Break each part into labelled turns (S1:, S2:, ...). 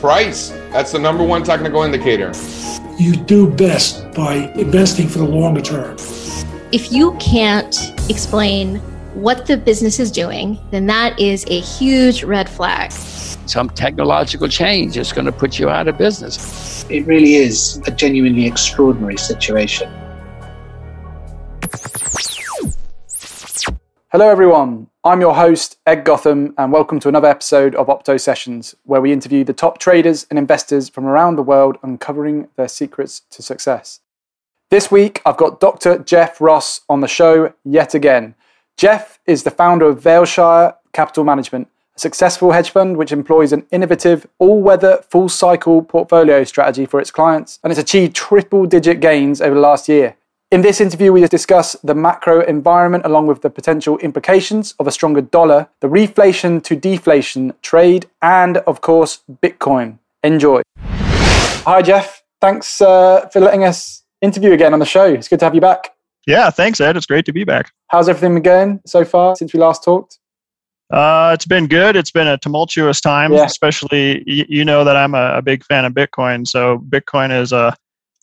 S1: Price. That's the number one technical indicator.
S2: You do best by investing for the longer term.
S3: If you can't explain what the business is doing, then that is a huge red flag.
S4: Some technological change is going to put you out of business.
S5: It really is a genuinely extraordinary situation.
S6: Hello, everyone. I'm your host, Ed Gotham, and welcome to another episode of Opto Sessions, where we interview the top traders and investors from around the world uncovering their secrets to success. This week, I've got Dr. Jeff Ross on the show yet again. Jeff is the founder of Vailshire Capital Management, a successful hedge fund which employs an innovative, all weather, full cycle portfolio strategy for its clients, and it's achieved triple digit gains over the last year. In this interview, we discuss the macro environment along with the potential implications of a stronger dollar, the reflation to deflation trade, and of course, Bitcoin. Enjoy. Hi, Jeff. Thanks uh, for letting us interview again on the show. It's good to have you back.
S7: Yeah, thanks, Ed. It's great to be back.
S6: How's everything been going so far since we last talked?
S7: Uh, it's been good. It's been a tumultuous time, yeah. especially you, you, know that I'm a, a, big fan of Bitcoin. So Bitcoin is uh,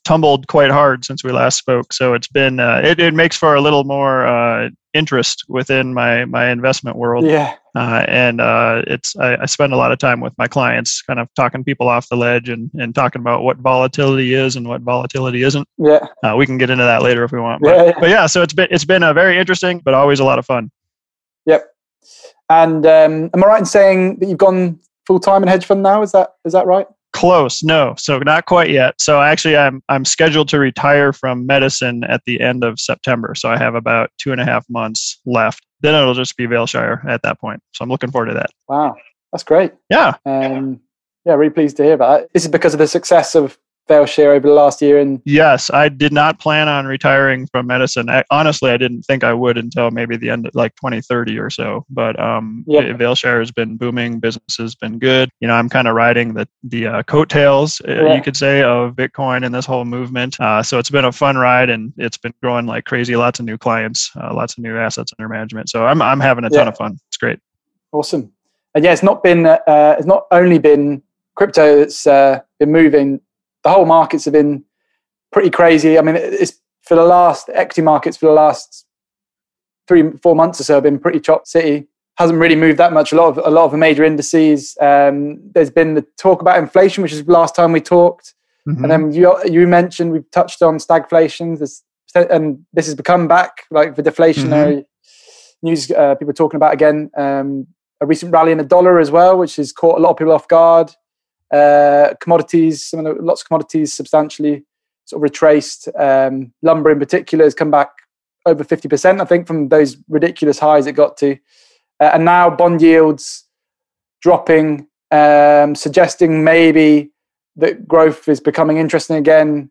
S7: tumbled quite hard since we last spoke. So it's been uh, it, it makes for a little more uh, interest within my my investment world.
S6: Yeah.
S7: Uh, and uh, it's I, I, spend a lot of time with my clients, kind of talking people off the ledge and, and talking about what volatility is and what volatility isn't.
S6: Yeah.
S7: Uh, we can get into that later if we want. But,
S6: yeah, yeah.
S7: but yeah, so it's been it's been a very interesting, but always a lot of fun.
S6: Yep. And um, am I right in saying that you've gone full time in hedge fund now? Is that is that right?
S7: Close, no. So not quite yet. So actually, I'm I'm scheduled to retire from medicine at the end of September. So I have about two and a half months left. Then it'll just be Vailshire at that point. So I'm looking forward to that.
S6: Wow, that's great.
S7: Yeah.
S6: Um, yeah, really pleased to hear about it. This is because of the success of Vailshire over the last year. And
S7: yes, I did not plan on retiring from medicine. I, honestly, I didn't think I would until maybe the end of like 2030 or so. But um, yep. Vailshire has been booming. Business has been good. You know, I'm kind of riding the the uh, coattails, uh, yeah. you could say, of Bitcoin and this whole movement. Uh, so it's been a fun ride, and it's been growing like crazy. Lots of new clients, uh, lots of new assets under management. So I'm I'm having a ton yeah. of fun. It's great.
S6: Awesome. And yeah, it's not been uh, it's not only been crypto that's uh, been moving the whole markets have been pretty crazy. I mean, it's for the last equity markets for the last three, four months or so have been pretty chop city. Hasn't really moved that much. A lot of a lot of the major indices. Um, there's been the talk about inflation, which is the last time we talked, mm-hmm. and then you you mentioned we've touched on stagflation. And this has become back like the deflationary mm-hmm. news. Uh, people talking about again. Um, a recent rally in the dollar as well, which has caught a lot of people off guard. Uh, commodities, some of the, lots of commodities substantially sort of retraced. Um, lumber in particular has come back over 50%, I think, from those ridiculous highs it got to. Uh, and now bond yields dropping, um, suggesting maybe that growth is becoming interesting again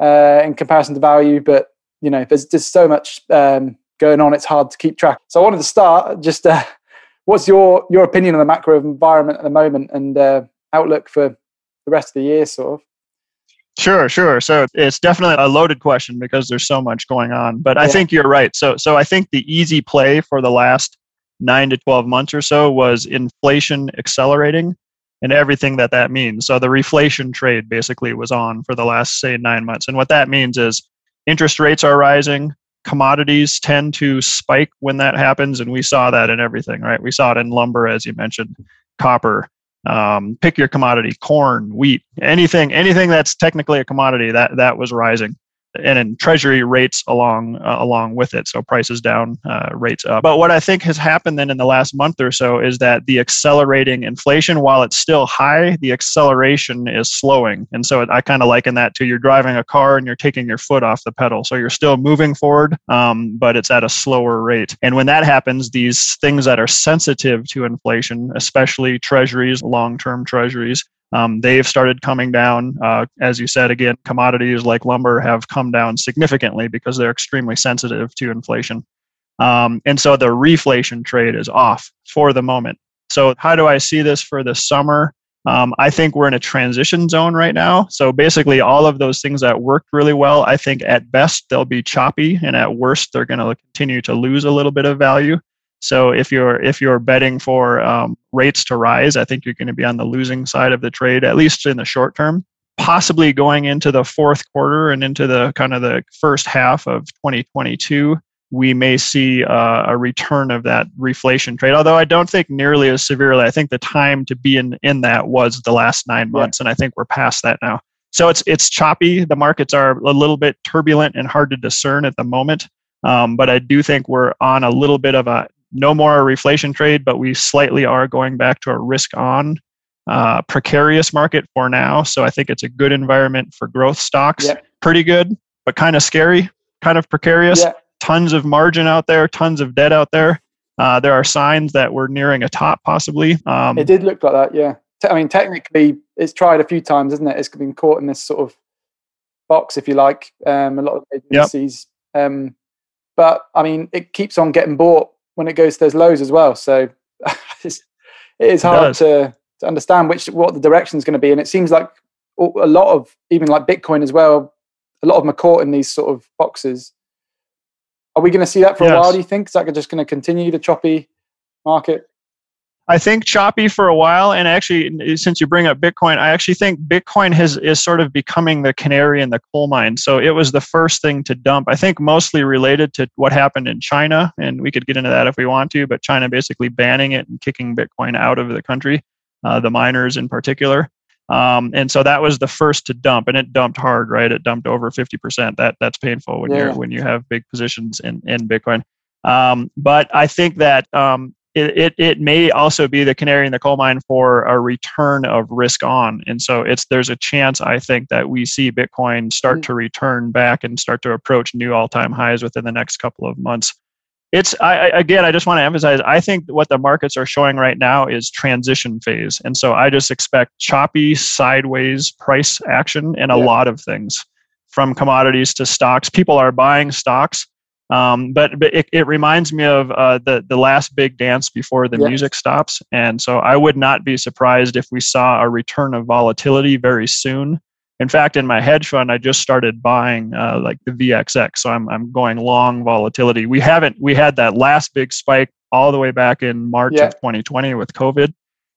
S6: uh, in comparison to value. But, you know, there's just so much um, going on, it's hard to keep track. So I wanted to start just uh, what's your, your opinion on the macro environment at the moment and uh, outlook for the rest of the year, sort of?
S7: Sure, sure. So it's definitely a loaded question because there's so much going on. But yeah. I think you're right. So so I think the easy play for the last nine to twelve months or so was inflation accelerating and everything that that means. So the reflation trade basically was on for the last say nine months. And what that means is interest rates are rising. Commodities tend to spike when that happens, and we saw that in everything, right? We saw it in lumber, as you mentioned, copper, um, pick your commodity corn wheat anything anything that's technically a commodity that that was rising and in treasury rates along uh, along with it. So prices down uh, rates up. But what i think has happened then in the last month or so is that the accelerating inflation while it's still high the acceleration is slowing. And so i kind of liken that to you're driving a car and you're taking your foot off the pedal. So you're still moving forward um, but it's at a slower rate. And when that happens these things that are sensitive to inflation especially treasuries long-term treasuries um, they've started coming down. Uh, as you said, again, commodities like lumber have come down significantly because they're extremely sensitive to inflation. Um, and so the reflation trade is off for the moment. So, how do I see this for the summer? Um, I think we're in a transition zone right now. So, basically, all of those things that worked really well, I think at best they'll be choppy, and at worst, they're going to continue to lose a little bit of value. So if you're if you're betting for um, rates to rise, I think you're going to be on the losing side of the trade at least in the short term. Possibly going into the fourth quarter and into the kind of the first half of 2022, we may see uh, a return of that reflation trade. Although I don't think nearly as severely. I think the time to be in in that was the last nine months, yeah. and I think we're past that now. So it's it's choppy. The markets are a little bit turbulent and hard to discern at the moment. Um, but I do think we're on a little bit of a no more a reflation trade, but we slightly are going back to a risk on uh, precarious market for now. So I think it's a good environment for growth stocks.
S6: Yep.
S7: Pretty good, but kind of scary, kind of precarious.
S6: Yep.
S7: Tons of margin out there, tons of debt out there. Uh, there are signs that we're nearing a top, possibly. Um,
S6: it did look like that, yeah. I mean, technically, it's tried a few times, isn't it? It's been caught in this sort of box, if you like. Um, a lot of agencies. Yep. Um, but I mean, it keeps on getting bought when it goes to those lows as well. So it's, it is hard it to, to understand which what the direction is going to be. And it seems like a lot of even like Bitcoin as well. A lot of them are caught in these sort of boxes. Are we going to see that for yes. a while? Do you think is that just going to continue the choppy market?
S7: I think choppy for a while. And actually, since you bring up Bitcoin, I actually think Bitcoin has is sort of becoming the canary in the coal mine. So it was the first thing to dump. I think mostly related to what happened in China, and we could get into that if we want to. But China basically banning it and kicking Bitcoin out of the country, uh, the miners in particular. Um, and so that was the first to dump, and it dumped hard, right? It dumped over fifty percent. That that's painful when yeah. you're when you have big positions in in Bitcoin. Um, but I think that um, it, it, it may also be the canary in the coal mine for a return of risk on. And so it's there's a chance I think that we see Bitcoin start mm. to return back and start to approach new all-time highs within the next couple of months. It's I, again, I just want to emphasize. I think what the markets are showing right now is transition phase, and so I just expect choppy sideways price action in a yeah. lot of things, from commodities to stocks. People are buying stocks um, but but it, it reminds me of uh, the the last big dance before the yes. music stops, and so I would not be surprised if we saw a return of volatility very soon. In fact, in my hedge fund, I just started buying uh, like the VXX, so I'm I'm going long volatility. We haven't we had that last big spike all the way back in March yeah. of 2020 with COVID,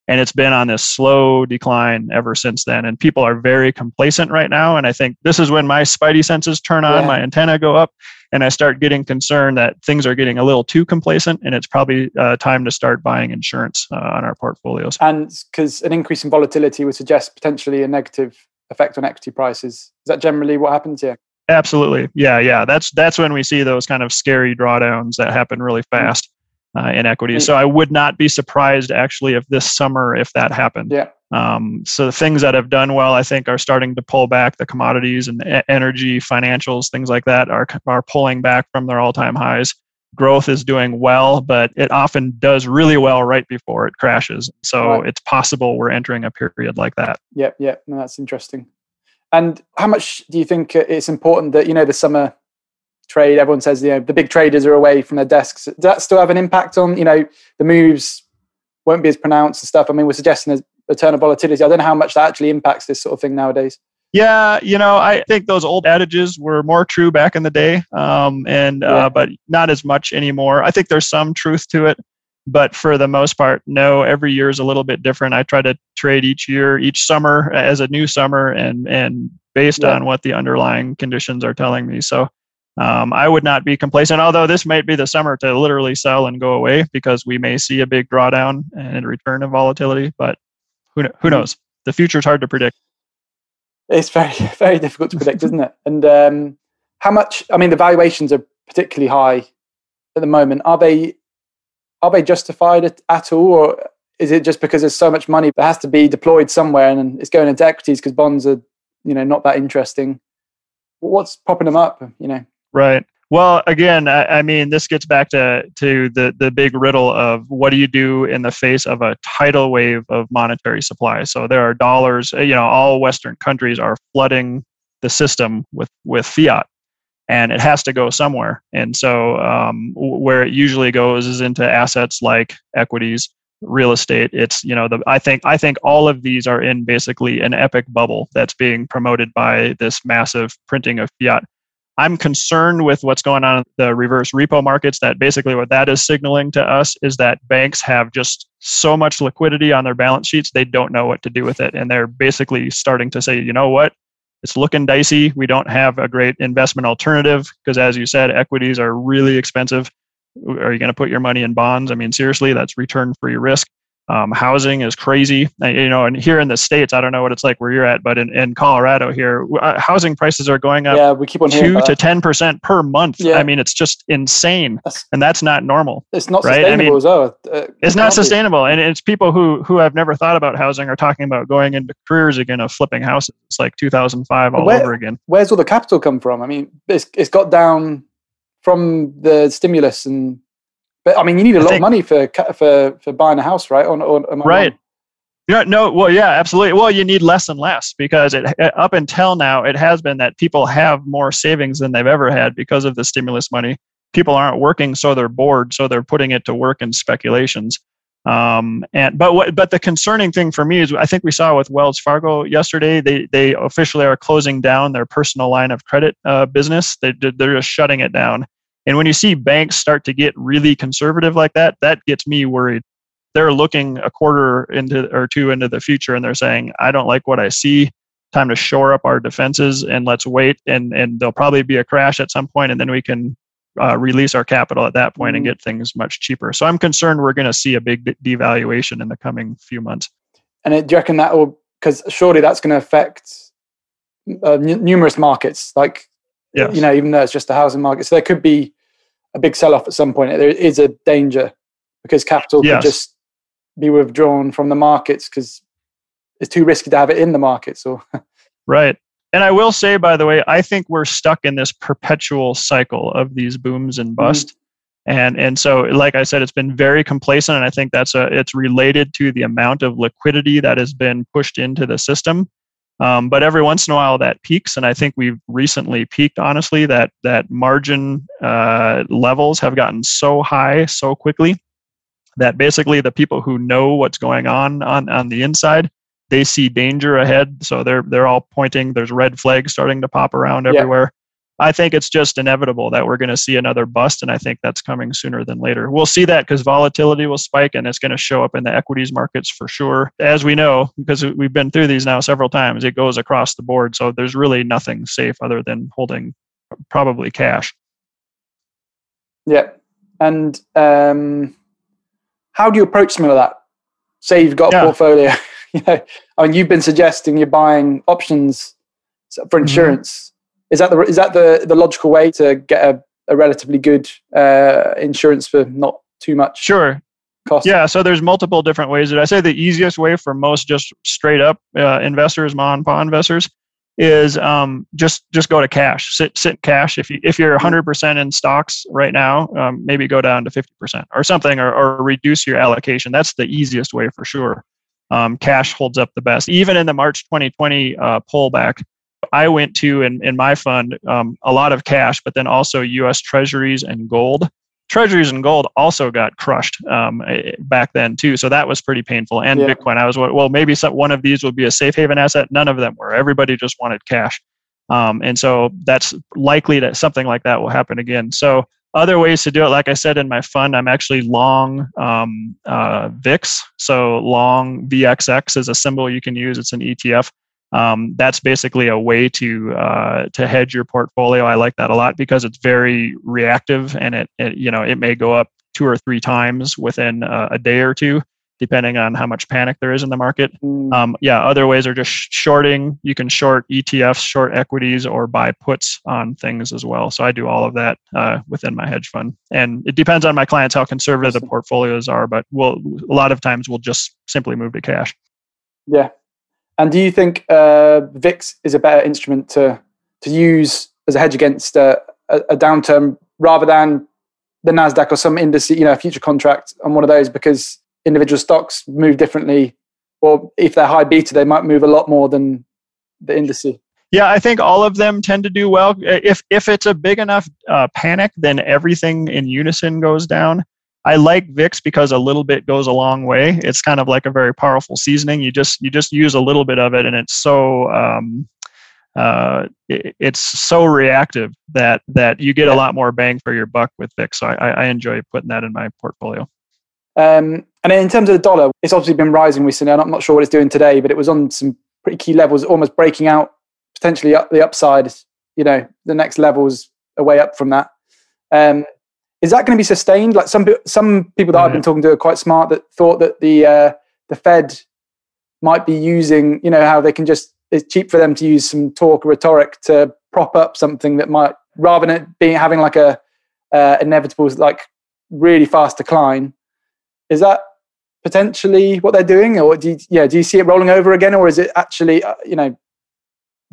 S7: and it's been on this slow decline ever since then. And people are very complacent right now, and I think this is when my spidey senses turn on, yeah. my antenna go up, and I start getting concerned that things are getting a little too complacent, and it's probably uh, time to start buying insurance uh, on our portfolios.
S6: And because an increase in volatility would suggest potentially a negative effect on equity prices, is that generally what happens here?
S7: Absolutely, yeah, yeah. That's that's when we see those kind of scary drawdowns that happen really mm. fast. Uh, in equity. So I would not be surprised actually if this summer if that happened.
S6: Yeah.
S7: Um, so the things that have done well, I think, are starting to pull back. The commodities and energy, financials, things like that are are pulling back from their all-time highs. Growth is doing well, but it often does really well right before it crashes. So right. it's possible we're entering a period like that.
S6: Yep, yep. No, that's interesting. And how much do you think it's important that you know the summer trade? Everyone says you know the big traders are away from their desks. Does that still have an impact on you know the moves? Won't be as pronounced and stuff. I mean, we're suggesting return of volatility. I don't know how much that actually impacts this sort of thing nowadays.
S7: Yeah, you know, I think those old adages were more true back in the day, um, and uh, yeah. but not as much anymore. I think there's some truth to it, but for the most part, no. Every year is a little bit different. I try to trade each year, each summer as a new summer, and and based yeah. on what the underlying conditions are telling me. So um, I would not be complacent, although this might be the summer to literally sell and go away because we may see a big drawdown and a return of volatility. But who, who hmm. knows? The future is hard to predict.
S6: It's very, very difficult to predict, isn't it? And um, how much? I mean, the valuations are particularly high at the moment. Are they are they justified at, at all, or is it just because there's so much money that has to be deployed somewhere and it's going into equities because bonds are, you know, not that interesting? What's popping them up? You know,
S7: right. Well, again, I, I, mean, this gets back to to the the big riddle of what do you do in the face of a tidal wave of monetary supply? So there are dollars. You know, all Western countries are flooding the system with with fiat, and it has to go somewhere. And so, um, where it usually goes is into assets like equities, real estate. It's you know, the I think I think all of these are in basically an epic bubble that's being promoted by this massive printing of fiat I'm concerned with what's going on in the reverse repo markets. That basically what that is signaling to us is that banks have just so much liquidity on their balance sheets, they don't know what to do with it. And they're basically starting to say, you know what? It's looking dicey. We don't have a great investment alternative because, as you said, equities are really expensive. Are you going to put your money in bonds? I mean, seriously, that's return free risk. Um, housing is crazy, uh, you know. And here in the states, I don't know what it's like where you're at, but in, in Colorado here, uh, housing prices are going up.
S6: Yeah, we keep on
S7: two to ten percent per month.
S6: Yeah.
S7: I mean, it's just insane,
S6: That's-
S7: and that's not normal.
S6: It's not
S7: Right, I
S6: sustainable
S7: mean,
S6: as well. Uh,
S7: It's not sustainable, and it's people who who have never thought about housing are talking about going into careers again of flipping houses. It's like 2005 all
S6: Where-
S7: over again.
S6: Where's all the capital come from? I mean, it's it's got down from the stimulus and. But I mean, you need a
S7: I
S6: lot
S7: think-
S6: of money for for for buying a house, right? On, on,
S7: Right.
S6: wrong?
S7: Yeah, no, well, yeah, absolutely. Well, you need less and less because it up until now it has been that people have more savings than they've ever had because of the stimulus money. People aren't working, so they're bored, so they're putting it to work in speculations. Um, and but what but the concerning thing for me is I think we saw with Wells Fargo yesterday they they officially are closing down their personal line of credit uh, business. They they're just shutting it down. And when you see banks start to get really conservative like that, that gets me worried they're looking a quarter into or two into the future and they're saying i don't like what i see time to shore up our defenses and let's wait and and there'll probably be a crash at some point and then we can uh, release our capital at that point and
S6: Mhm.
S7: get things much cheaper so i'm concerned we're going to see a big de- devaluation in the coming few months
S6: And do you reckon that will? Because surely that's going to affect uh, n- numerous markets, like
S7: yes.
S6: you know, even though it's just the housing market. So there could be a big sell-off at some point. There is a danger because capital
S7: Yes.
S6: could just be withdrawn from the markets because it's too risky to have it in the markets. Or
S7: Right. And I will say, by the way, I think we're stuck in this perpetual cycle of these booms and mm-hmm. bust. And and so, like I said, it's been very complacent, and I think that's a it's related to the amount of liquidity that has been pushed into the system. Um, but every once in a while, that peaks, and I think we've recently peaked. Honestly, that that margin uh, levels have gotten so high so quickly that basically the people who know what's going on on on the inside they see danger ahead. So they're they're all pointing. There's red flags starting to pop around everywhere i think it's just inevitable that we're going to see another bust and i think that's coming sooner than later we'll see that because volatility will spike and it's going to show up in the equities markets for sure as we know because we've been through these now several times it goes across the board so there's really nothing safe other than holding probably cash
S6: yeah, and um, how do you approach something like that? Say you've got a
S7: Yeah.
S6: portfolio. you know, I mean, you've been suggesting you're buying options for
S7: Mm-hmm.
S6: Is that the is that the the logical way to get a, a relatively good uh, insurance for not too much
S7: sure
S6: cost?
S7: Yeah, so there's multiple different ways. That I say the easiest way for most just straight up uh, investors, mom and pop investors, is um, just just go to cash. Sit sit in cash. If you if you're 100 percent in stocks right now, um, maybe go down to 50 percent or something, or, or reduce your allocation. That's the easiest way for sure. Um, cash holds up the best. Even in the March 2020 uh, pullback, I went to in in my fund um, a lot of cash, but then also U.S. Treasuries and gold treasuries and gold also got crushed um, eh, back then too. So that was pretty painful. And
S6: Yeah.
S7: Bitcoin, I was well, maybe some, one of these would be a safe haven asset. None of them were. Everybody just wanted cash, um, and so that's likely that something like that will happen again. So other ways to do it, like I said in my fund, I'm actually long um, uh, VIX. So long VXX is a symbol you can use. It's an ETF. Um, that's basically a way to uh, to hedge your portfolio. I like that a lot because it's very reactive, and it, it you know it may go up two or three times within uh, a day or two, depending on how much panic there is in the market.
S6: Mm,
S7: Um, yeah, other ways are just shorting. You can short ETFs, short equities, or buy puts on things as well. So I do all of that uh, within my hedge fund, and it depends on my clients how conservative the portfolios are. But we'll a lot of times we'll just simply move to cash.
S6: yeah. And do you think uh, VIX is a better instrument to to use as a hedge against uh, a, a downturn rather than the Nasdaq or some index, you know, a future contract on one of those because individual stocks move differently, or if they're high beta, they might move a lot more than the indice.
S7: Yeah, I think all of them tend to do well. If if it's a big enough uh, panic, then everything in unison goes down. I like VIX because a little bit goes a long way. It's kind of like a very powerful seasoning. You just you just use a little bit of it, and it's so um, uh, it, it's so reactive that that you get a lot more bang for your buck with VIX. So I, I enjoy putting that in my portfolio.
S6: Um, and in terms of the dollar, it's obviously been rising recently. I'm not sure what it's doing today, but it was on some pretty key levels, almost breaking out potentially up the upside. You know, the next levels away up from that. Um, is that going to be sustained? Like some some people that mm-hmm. I've been talking to are quite smart that thought that the uh, the Fed might be using, you know, how they can just it's cheap for them to use some talk or rhetoric to prop up something that might rather than it being having like a uh, inevitable like really fast decline. Is that potentially what they're doing, or do you, yeah, do you see it rolling over again, or is it actually uh, you know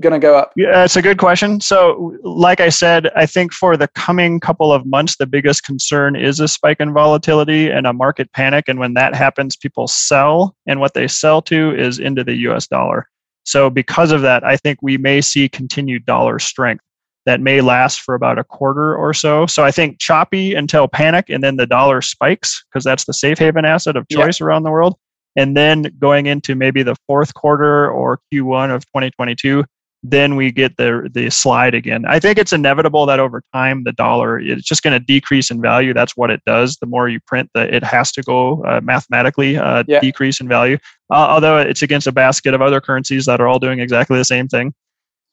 S6: going to go up?
S7: Yeah, it's a good question. So, like I said, I think for the coming couple of months, the biggest concern is a spike in volatility and a market panic. And when that happens, people sell, and what they sell to is into the US dollar. So, because of that, I think we may see continued dollar strength that may last for about a quarter or so. So, I think choppy until panic, and then the dollar spikes because that's the safe haven asset of choice yeah. around the world. And then going into maybe the fourth quarter or Q1 of 2022, then we get the the slide again. I think it's inevitable that over time the dollar it's just going to decrease in value. That's what it does. The more you print, the it has to go uh, mathematically uh, yeah. decrease in value. Uh, although it's against a basket of other currencies that are all doing exactly the same thing.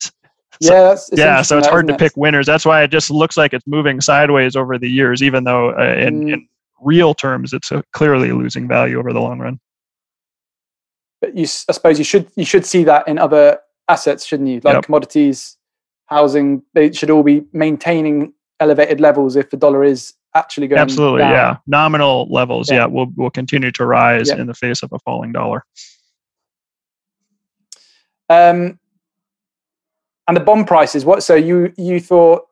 S6: So, yeah, it's
S7: yeah. So it's hard to pick winners. That's why it just looks like it's moving sideways over the years, even though uh, in, mm. in real terms it's uh, clearly losing value over the long run.
S6: But you, I suppose you should you should see that in other assets, shouldn't you? Like yep. commodities, housing, they should all be maintaining elevated levels if the dollar is actually going
S7: absolutely
S6: down.
S7: yeah nominal levels yeah. yeah, will will continue to rise yeah. in the face of a falling dollar
S6: um and the bond prices what so you you thought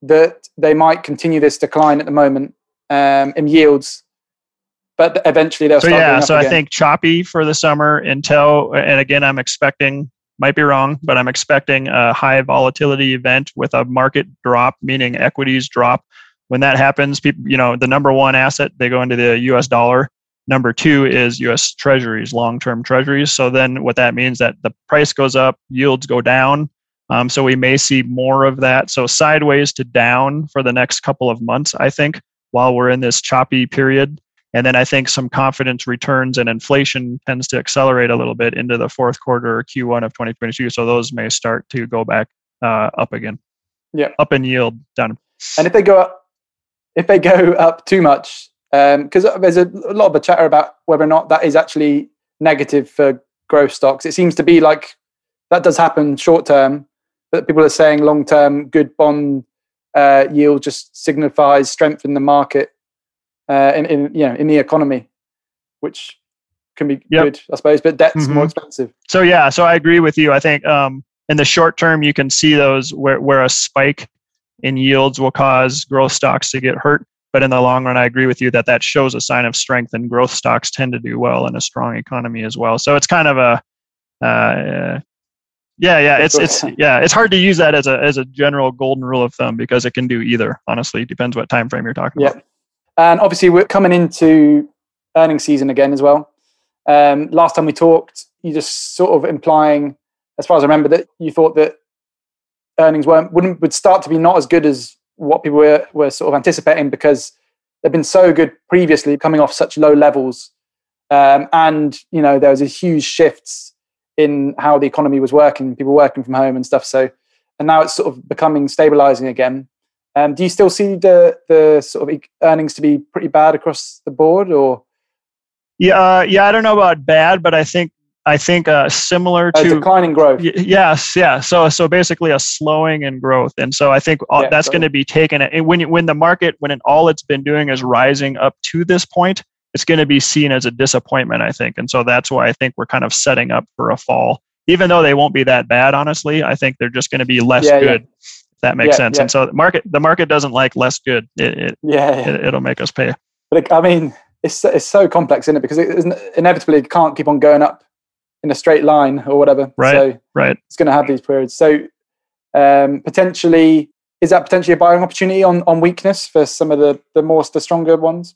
S6: that they might continue this decline at the moment um in yields but eventually they'll
S7: so
S6: start
S7: yeah so
S6: again.
S7: i think choppy for the summer until and again i'm expecting might be wrong, but I'm expecting a high volatility event with a market drop, meaning equities drop. When that happens, people, you know, the number one asset they go into the U.S. dollar. Number two is U.S. Treasuries, long-term Treasuries. So then, what that means that the price goes up, yields go down. Um, so we may see more of that. So sideways to down for the next couple of months, I think, while we're in this choppy period. And then I think some confidence returns and inflation tends to accelerate a little bit into the fourth quarter or Q1 of 2022. So those may start to go back uh, up again.
S6: Yeah.
S7: Up in yield, down.
S6: And if they go up, if they go up too much, because um, there's a, a lot of the chatter about whether or not that is actually negative for growth stocks. It seems to be like that does happen short term, but people are saying long term good bond uh, yield just signifies strength in the market uh, in, in you know in the economy, which can be yep. good, I suppose. But debt's mm-hmm. more expensive.
S7: So yeah, so I agree with you. I think um, in the short term, you can see those where where a spike in yields will cause growth stocks to get hurt. But in the long run, I agree with you that that shows a sign of strength, and growth stocks tend to do well in a strong economy as well. So it's kind of a uh, yeah, yeah, it's it's yeah, it's hard to use that as a as a general golden rule of thumb because it can do either. Honestly, depends what time frame you're talking
S6: yeah.
S7: about.
S6: And obviously, we're coming into earnings season again as well. Um, last time we talked, you just sort of implying, as far as I remember, that you thought that earnings weren't wouldn't would start to be not as good as what people were were sort of anticipating because they've been so good previously, coming off such low levels, um, and you know there was a huge shifts in how the economy was working, people working from home and stuff. So, and now it's sort of becoming stabilizing again. Um, do you still see the the sort of earnings to be pretty bad across the board, or?
S7: Yeah, uh, yeah, I don't know about bad, but I think I think uh, similar to
S6: declining growth.
S7: Y- yes, yeah. So so basically a slowing in growth, and so I think all, yeah, that's going to be taken. And when when the market when it, all it's been doing is rising up to this point, it's going to be seen as a disappointment. I think, and so that's why I think we're kind of setting up for a fall. Even though they won't be that bad, honestly, I think they're just going to be less yeah, good. Yeah that makes yeah, sense. Yeah. And so the market the market doesn't like less good. It, it
S6: yeah,
S7: it, will make us pay.
S6: But it, I mean, it's it's so complex, isn't it? Because it inevitably it can't keep on going up in a straight line or whatever.
S7: Right.
S6: So
S7: right.
S6: It's going to have these periods. So um, potentially, is that potentially a buying opportunity on on weakness for some of the the more the stronger ones?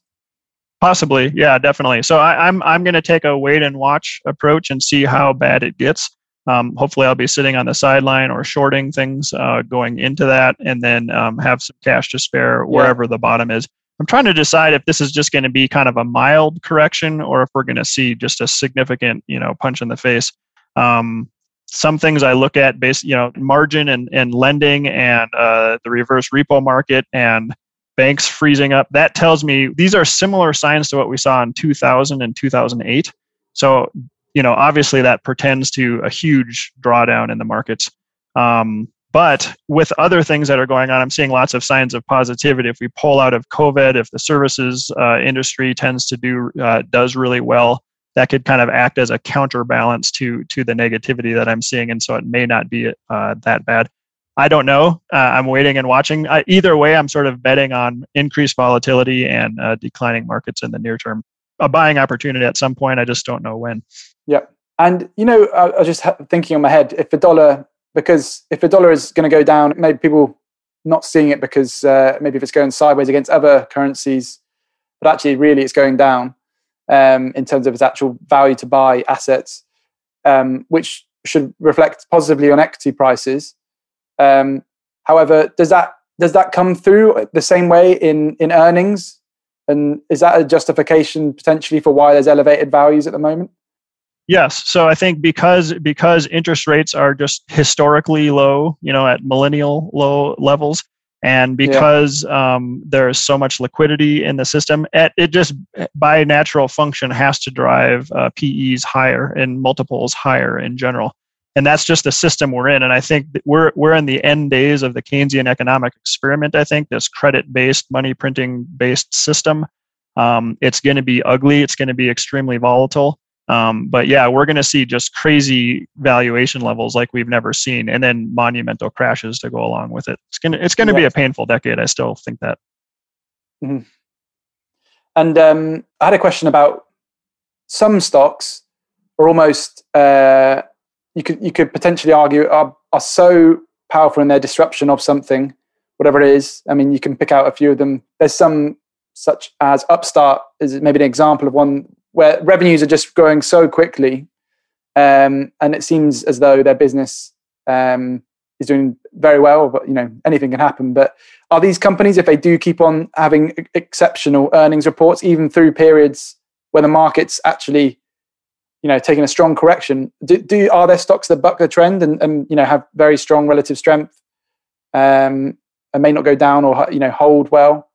S7: Possibly, yeah, definitely. So I, I'm I'm going to take a wait and watch approach and see how bad it gets. Um, hopefully, I'll be sitting on the sideline or shorting things uh, going into that, and then um, have some cash to spare wherever yeah. the bottom is. I'm trying to decide if this is just going to be kind of a mild correction or if we're going to see just a significant, you know, punch in the face. Um, some things I look at based, you know, margin and, and lending and uh, the reverse repo market and banks freezing up. That tells me these are similar signs to what we saw in 2000 and 2008. So, you know, obviously that pertains to a huge drawdown in the markets. Um, but with other things that are going on, I'm seeing lots of signs of positivity. If we pull out of COVID, if the services uh, industry tends to do uh, does really well, that could kind of act as a counterbalance to to the negativity that I'm seeing, and so it may not be uh, that bad. I don't know. Uh, I'm waiting and watching. either way, I'm sort of betting on increased volatility and uh, declining markets in the near term. A buying opportunity at some point. I just don't know when.
S6: Yeah, and you know, I was just thinking on my head if the dollar because if the dollar is going to go down, maybe people not seeing it because uh, maybe if it's going sideways against other currencies, but actually really it's going down um, in terms of its actual value to buy assets, um, which should reflect positively on equity prices. Um, however, does that does that come through the same way in in earnings? And is that a justification potentially for why there's elevated values at the moment?
S7: Yes. So I think because because interest rates are just historically low, you know, at millennial low levels, and because yeah. um, there's so much liquidity in the system, it, it just by natural function has to drive uh, PEs higher and multiples higher in general. And that's just the system we're in. And I think we're we're in the end days of the Keynesian economic experiment. I think this credit-based, money printing-based system. Um, it's going to be ugly. It's going to be extremely volatile um, but yeah, we're going to see just crazy valuation levels like we've never seen, and then monumental crashes to go along with it. It's gonna it's gonna yeah. be a painful decade. I still think that.
S6: Mm-hmm. And um, I had a question about some stocks are almost uh, you could you could potentially argue are are so powerful in their disruption of something, whatever it is. I mean, you can pick out a few of them. There's some such as Upstart is maybe an example of one where revenues are just growing so quickly, um, and it seems as though their business um, is doing very well. But you know, anything can happen. But are these companies, if they do keep on having exceptional earnings reports, even through periods where the market's actually, you know, taking a strong correction, do, do are there stocks that buck the trend and, and you know have very strong relative strength, um, and may not go down or you know hold well?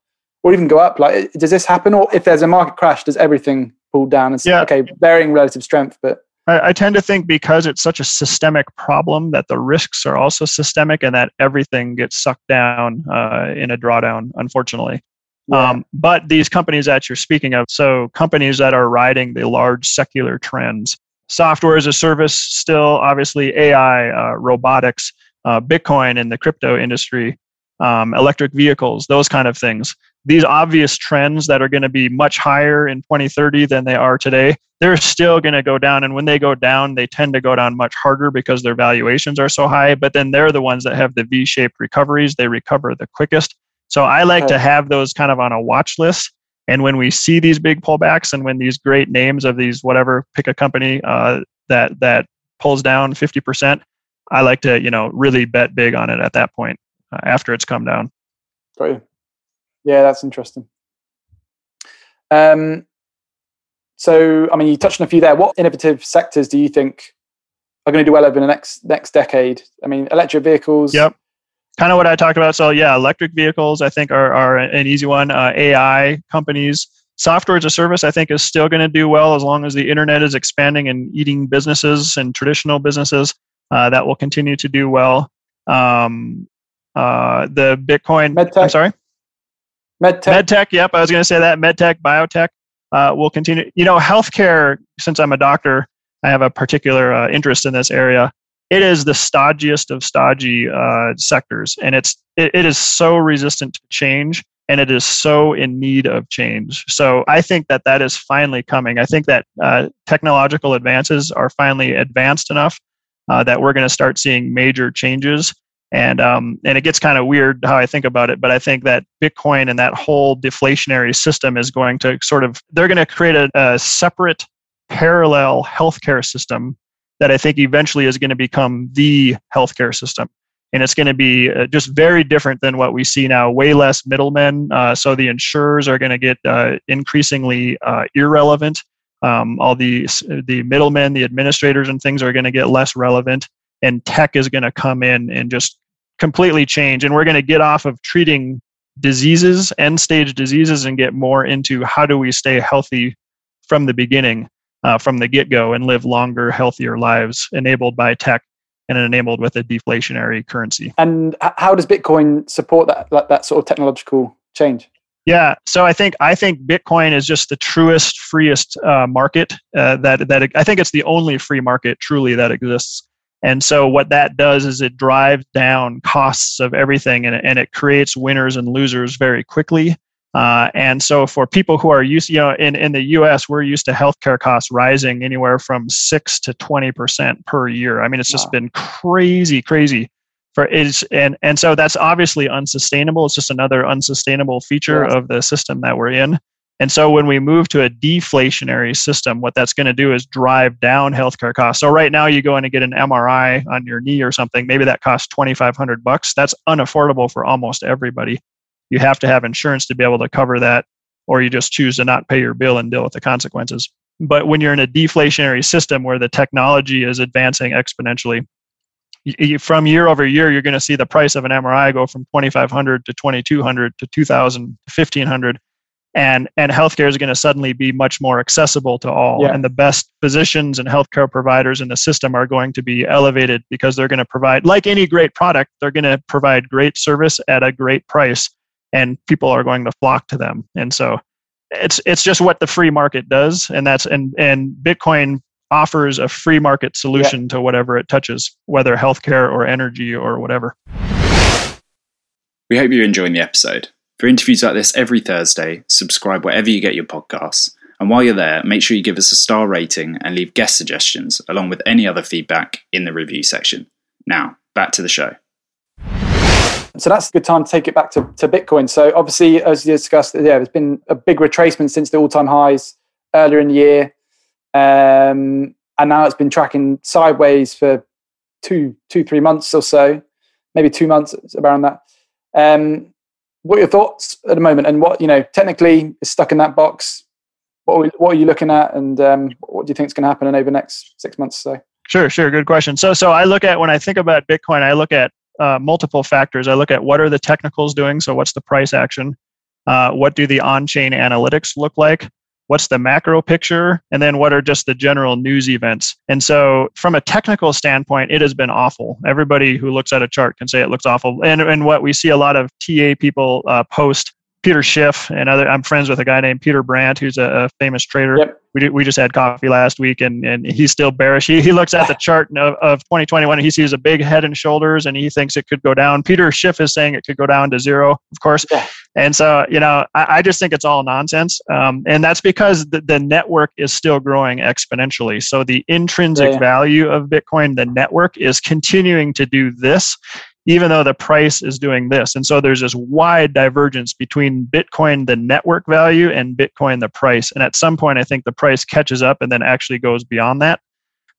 S6: or even go up? Like, does this happen? Or if there's a market crash, does everything pull down? And yeah. okay, varying relative strength, but
S7: I, I, tend to think because it's such a systemic problem that the risks are also systemic, and that everything gets sucked down uh, in a drawdown. Unfortunately. Yeah. Um, but these companies that you're speaking of, so companies that are riding the large secular trends, software as a service, still obviously AI, uh, robotics, uh, Bitcoin in the crypto industry, um, electric vehicles, those kind of things these obvious trends that are going to be much higher in 2030 than they are today, they're still going to go down. And when they go down, they tend to go down much harder because their valuations are so high. But then they're the ones that have the V shaped recoveries, they recover the quickest. So I like to have those kind of on a watch list. And when we see these big pullbacks and when these great names of these whatever, pick a company uh, that that pulls down 50%, I like to you know really bet big on it at that point uh, after it's come down.
S6: Got yeah, that's interesting. Um, so, I mean, you touched on a few there. What innovative sectors do you think are going to do well over the next next decade? I mean, electric vehicles.
S7: Yep. Kind of what I talked about. So, yeah, electric vehicles, I think, are, are an easy one. Uh, AI companies, software as a service, I think, is still going to do well as long as the internet is expanding and eating businesses and traditional businesses. Uh, that will continue to do well. Um, uh, the Bitcoin.
S6: MedTech.
S7: I'm sorry.
S6: MedTech.
S7: MedTech. Yep, I was going to say that. MedTech, biotech uh, will continue. You know, healthcare. Since I'm a doctor, I have a particular uh, interest in this area. It is the stodgiest of stodgy uh, sectors, and it's it, it is so resistant to change, and it is so in need of change. So I think that that is finally coming. I think that uh, technological advances are finally advanced enough uh, that we're going to start seeing major changes and um, and it gets kind of weird how I think about it, but I think that Bitcoin and that whole deflationary system is going to sort of they're going to create a, a separate parallel healthcare system that I think eventually is going to become the healthcare system. And it's going to be uh, just very different than what we see now. Way less middlemen. Uh, so the insurers are going to get uh, increasingly uh, irrelevant. Um, all the the middlemen, the administrators, and things are going to get less relevant. And tech is going to come in and just completely change. And we're going to get off of treating diseases, end stage diseases, and get more into how do we stay healthy from the beginning, uh, from the get go, and live longer, healthier lives enabled by tech and enabled with a deflationary currency.
S6: And how does Bitcoin support that, that, that sort of technological change?
S7: Yeah, so I think I think Bitcoin is just the truest, freest uh, market uh, that that I think it's the only free market truly that exists. And so what that does is it drives down costs of everything and, and it creates winners and losers very quickly. Uh, and so for people who are used, you know, in, in the US, we're used to healthcare costs rising anywhere from six to 20% per year. I mean, it's just wow. been crazy, crazy for is and and so that's obviously unsustainable. It's just another unsustainable feature of the system that we're in. And so when we move to a deflationary system, what that's going to do is drive down healthcare costs. So right now you go in and get an MRI on your knee or something, maybe that costs 2500 bucks. That's unaffordable for almost everybody. You have to have insurance to be able to cover that or you just choose to not pay your bill and deal with the consequences. But when you're in a deflationary system where the technology is advancing exponentially, from year over year, you're going to see the price of an MRI go from 2,500 to 2,200 to 2,000 to 1,500 and and healthcare is going to suddenly be much more accessible to all yeah. and the best physicians and healthcare providers in the system are going to be elevated because they're going to provide like any great product they're going to provide great service at a great price and people are going to flock to them and so it's it's just what the free market does and that's and and bitcoin offers a free market solution yeah. to whatever it touches whether healthcare or energy or whatever
S8: we hope you're enjoying the episode for interviews like this every Thursday, subscribe wherever you get your podcasts. And while you're there, make sure you give us a star rating and leave guest suggestions along with any other feedback in the review section. Now, back to the show.
S6: So that's a good time to take it back to, to Bitcoin. So obviously, as you discussed, yeah, there's been a big retracement since the all-time highs earlier in the year, um, and now it's been tracking sideways for two, two, three months or so, maybe two months around that. Um, what are your thoughts at the moment? And what you know technically is stuck in that box. What are, we, what are you looking at? And um, what do you think is going to happen in over the next six months or so?
S7: Sure sure. Good question. So so i look at when i think about bitcoin i look at uh, multiple factors. I look at what are the technicals doing so what's the price action? Uh, what do the on-chain analytics look like? What's the macro picture? And then what are just the general news events? And so from a technical standpoint it has been awful. Everybody who looks at a chart can say it looks awful. And, and what we see a lot of ta people uh, post peter schiff and other i'm friends with a guy named peter brandt who's a, a famous trader yep we, we just had coffee last week and, and he's still bearish. He, he looks at the chart of, of 2021 and he sees a big head and shoulders and he thinks it could go down. Peter Schiff is saying it could go down to zero, of course. Yeah. And so, you know, I, I, just think it's all nonsense. Um, and that's because the, the network is still growing exponentially. So the intrinsic yeah. value of Bitcoin, the network, is continuing to do this even though the price is doing this. And so there's this wide divergence between Bitcoin, the network value, and Bitcoin, the price. And at some point, I think the price catches up and then actually goes beyond that.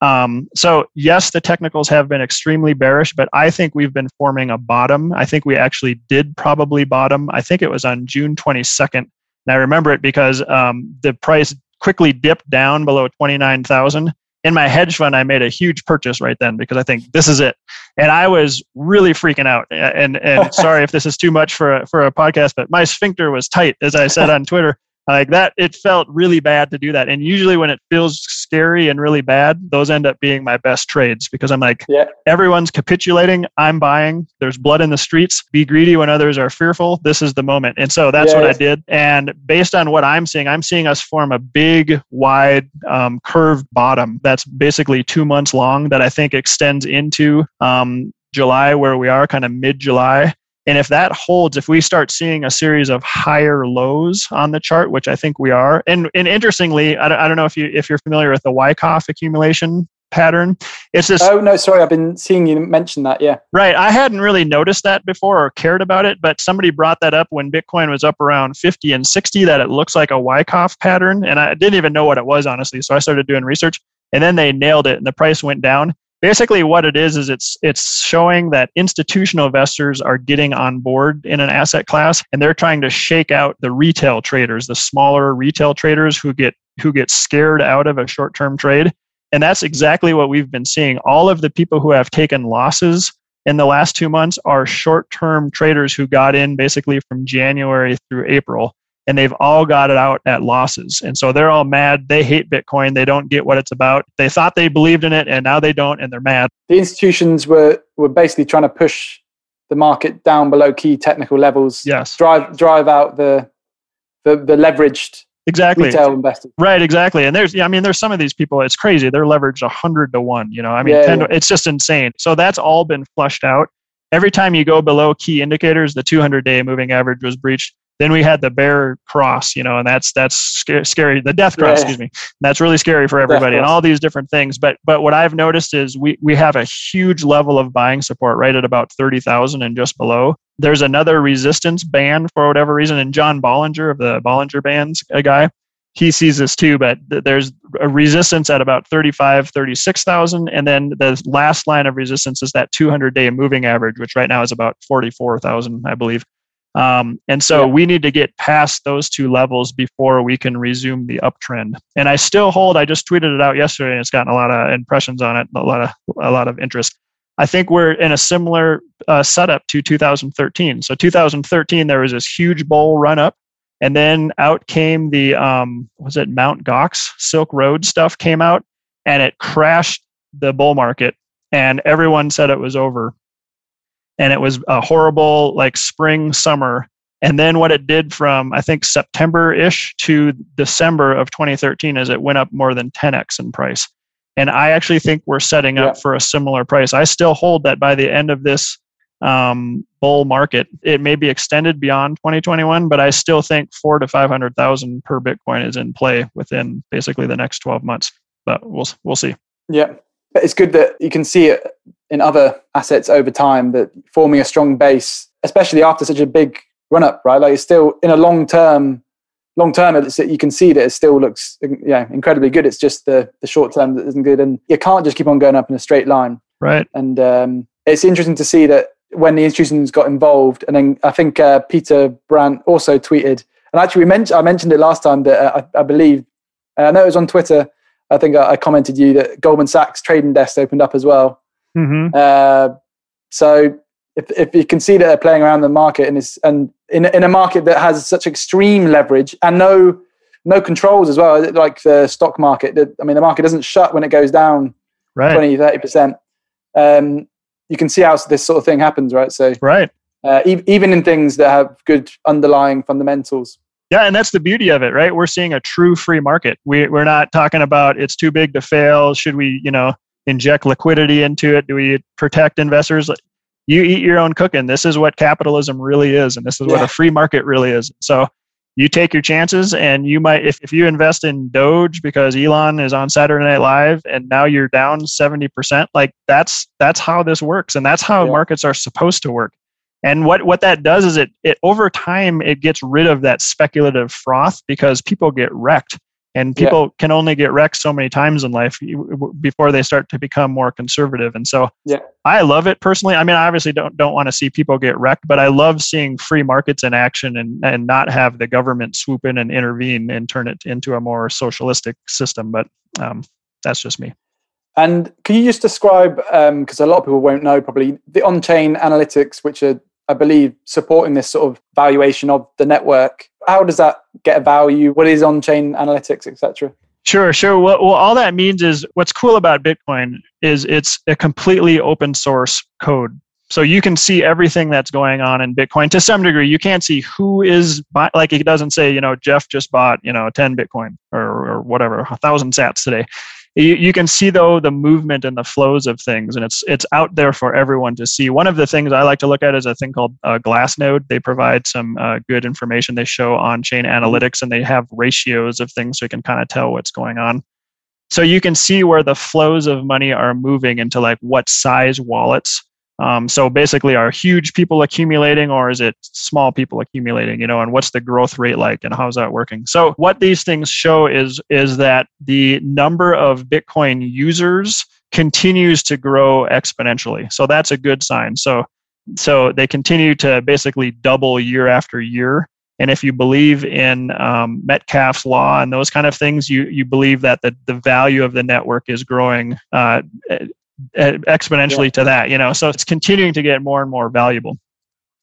S7: Um, so, yes, the technicals have been extremely bearish, but I think we've been forming a bottom. I think we actually did probably bottom. I think it was on June 22nd. And I remember it because um, the price quickly dipped down below 29,000 in my hedge fund, I made a huge purchase right then because I think this is it, and I was really freaking out. And and sorry if this is too much for a, for a podcast, but my sphincter was tight, as I said on Twitter like that it felt really bad to do that. And usually when it feels scary and really bad those end up being my best trades because i'm like yeah. everyone's capitulating. I'm buying. There's blood in the streets. Be greedy when others are fearful. This is the moment. And so that's yeah. what i did. And based on what i'm seeing i'm seeing us form a big wide um, curved bottom that's basically two months long that i think extends into um, july where we are kind of mid july and if that holds, if we start seeing a series of higher lows on the chart, which I think we are, and, and interestingly, I don't, I don't know if you if you're familiar with the Wyckoff accumulation pattern. It's this.
S6: Oh no, sorry, I've been seeing you mention that. Yeah.
S7: Right, I hadn't really noticed that before or cared about it, but somebody brought that up when Bitcoin was up around 50 and 60. That it looks like a Wyckoff pattern, and I didn't even know what it was honestly. So I started doing research and then they nailed it and the price went down basically what it is is it's it's showing that institutional investors are getting on board in an asset class and they're trying to shake out the retail traders the smaller retail traders who get who get scared out of a short-term trade. And that's exactly what we've been seeing. All of the people who have taken losses in the last 2 months are short-term traders who got in basically from January through April and they've all got it out at losses. And so they're all mad. They hate Bitcoin. They don't get what it's about. They thought they believed in it and now they don't and they're mad.
S6: The institutions were, were basically trying to push the market down below key technical levels.
S7: Yes.
S6: Drive drive out the the, the leveraged
S7: exactly
S6: retail investors.
S7: Right, exactly. And there's, yeah, I mean, there's some of these people. It's crazy. They're leveraged a hundred to one. You know, I mean,
S6: Yeah,
S7: 10
S6: yeah.
S7: To, it's just insane. So that's all been flushed out. Every time you go below key indicators, the 200 day moving average was breached. Then we had the bear cross, you know, and that's that's sca- scary. The death cross,
S6: Yeah.
S7: excuse me. That's really scary for everybody, and all these different things. But but what I've noticed is we we have a huge level of buying support right at about thirty thousand and just below. There's another resistance band for whatever reason, and John Bollinger of the Bollinger Bands, a guy, he sees this too, but th- there's a resistance at about 35, 36,000. And then the last line of resistance is that 200 day moving average, which right now is about 44,000, I believe. Um, and so
S6: Yeah.
S7: we need to get past those two levels before we can resume the uptrend. And I still hold, I just tweeted it out yesterday and it's gotten a lot of impressions on it, a lot of, a lot of interest. I think we're in a similar uh, setup to 2013. So 2013, there was this huge bull run up and then out came the um, was it Mount Gox Silk Road stuff came out, and it crashed the bull market, and everyone said it was over, and it was a horrible like spring summer. And then what it did from I think September ish to December of 2013 is it went up more than 10x in price. And I actually think we're setting up
S6: Yeah.
S7: for a similar price. I still hold that by the end of this um, bull market. It may be extended beyond 2021, but I still think four to 500,000 per Bitcoin is in play within basically the next 12 months. But we'll we'll see.
S6: Yeah. It's good that you can see it in other assets over time that forming a strong base, especially after such a big run up, right? Like it's still in a long term, long term, it's, you can see that it still looks yeah, incredibly good. It's just the, the short term that isn't good. And you can't just keep on going up in a straight line.
S7: Right.
S6: And um, it's interesting to see that when the institutions got involved, and then I think uh, Peter Brandt also tweeted, and actually we mentioned I mentioned it last time that uh, I, I believe uh, I know it was on Twitter. I think I, I commented you that Goldman Sachs trading desk opened up as well.
S7: Mm-hmm.
S6: Uh, so if, if you can see that they're playing around the market and it's and in in a market that has such extreme leverage and no no controls as well, like the stock market. that- I mean, the market doesn't shut when it goes down
S7: Right.
S6: 20, 30 percent. Um, you can see how this sort of thing happens, right? So
S7: Right.
S6: uh, e- even in things that have good underlying fundamentals.
S7: Yeah, and that's the beauty of it, right? We're seeing a true free market. We, we're not talking about it's too big to fail. Should we, you know, inject liquidity into it? Do we protect investors? You eat your own cooking. This is what capitalism really is, and this is what
S6: Yeah.
S7: a free market really is. So you take your chances, and you might, if, if you invest in Doge because Elon is on Saturday Night Live, and now you're down seventy percent, like that's that's how this works, and that's how
S6: Yeah.
S7: markets are supposed to work. And what, what that does is it, it over time it gets rid of that speculative froth because people get wrecked and
S6: Yeah.
S7: people can only get wrecked so many times in life before they start to become more conservative. And so
S6: Yeah.
S7: I love it personally. I mean, I obviously don't don't want to see people get wrecked, but I love seeing free markets in action and and not have the government swoop in and intervene and turn it into a more socialistic system. But um, that's just me.
S6: And can you just describe, because a lot of people won't know probably, the on chain analytics, which are, I believe, supporting this sort of valuation of the network? How does that get a value? What is on chain analytics, etc.?
S7: Sure, sure. Well, well, all that means is what's cool about Bitcoin is it's a completely open source code. So you can see everything that's going on in Bitcoin to some degree. You can't see who is buy, like it doesn't say, you know, Jeff just bought, you know, 10 Bitcoin or, or whatever, a thousand sats today. You, you can see though the movement and the flows of things, and it's it's out there for everyone to see. One of the things I like to look at is a thing called uh, Glassnode. They provide some uh, good information. They show on-chain analytics, and they have ratios of things, so you can kind of tell what's going on. So you can see where the flows of money are moving into like what size wallets Um, so basically, are huge people accumulating, or is it small people accumulating? You know, and what's the growth rate like, and how's that working? So what these things show is is that the number of Bitcoin users continues to grow exponentially. So that's a good sign. So so they continue to basically double year after year. And if you believe in um, Metcalfe's law and those kind of things, you you believe that the, the value of the network is growing uh, exponentially yeah. to that. You know, so it's continuing to get more and more valuable.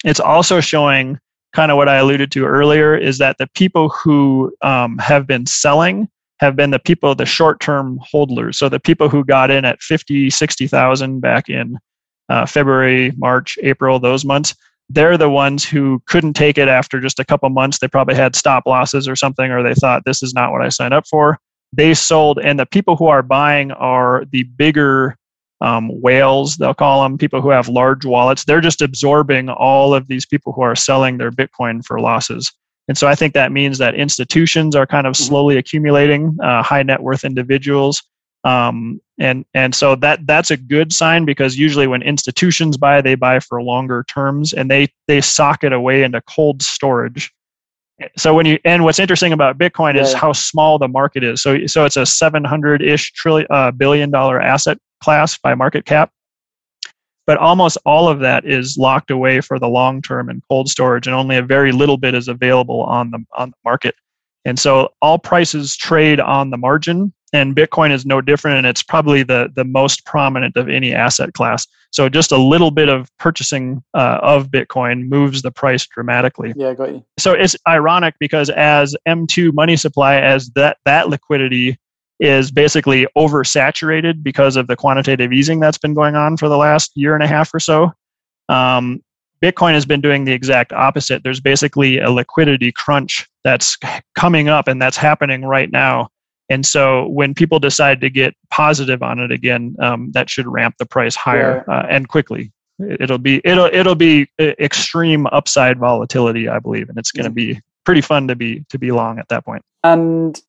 S7: It's also showing kind of what I alluded to earlier is that the people who um, have been selling have been the people, the short-term holders. So the people who got in at 50, 60,000 back in uh, February, March, April, those months, they're the ones who couldn't take it after just a couple months. They probably had stop losses or something, or they thought this is not what I signed up for. They sold, and the people who are buying are the bigger um, whales, they'll call them, people who have large wallets. They're just absorbing all of these people who are selling their Bitcoin for losses. And so I think that means that institutions are kind of mm-hmm. slowly accumulating uh, high net worth individuals um, and and so that that's a good sign because usually when institutions buy they buy for longer terms and they they sock it away into cold storage so when you and what's interesting about bitcoin is how small the market is so so it's a 700-ish trillion uh, billion dollar asset class by market cap. But almost all of that is locked away for the long term in cold storage and only a very little bit is available on the on the market. And so all prices trade on the margin and bitcoin is no different and it's probably the the most prominent of any asset class. So just a little bit of purchasing uh, of bitcoin moves the price dramatically.
S6: Yeah got you.
S7: So it's ironic because as m2 money supply as that that liquidity is basically oversaturated because of the quantitative easing that's been going on for the last year and a half or so um, bitcoin has been doing the exact opposite there's basically a liquidity crunch that's coming up and that's happening right now and so when people decide to get positive on it again, um, that should ramp the price higher yeah. uh, and quickly. It'll be it'll it'll be uh, extreme upside volatility, I believe, and it's going to be pretty fun to be to be long at that point.
S6: And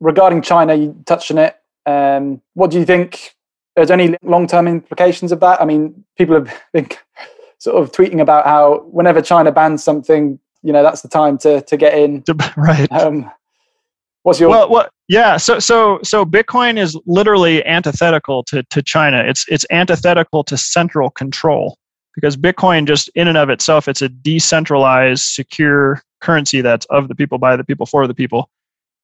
S6: regarding China, you touched on it. Um, what do you think? Is there any long term implications of that? I mean, people have been sort of tweeting about how whenever China bans something, you know, that's the time to to get in.
S7: Right.
S6: Um, What's your
S7: well? What? Yeah. So so so Bitcoin is literally antithetical to to China. It's it's antithetical to central control because Bitcoin just in and of itself, it's a decentralized, secure currency that's of the people, by the people, for the people,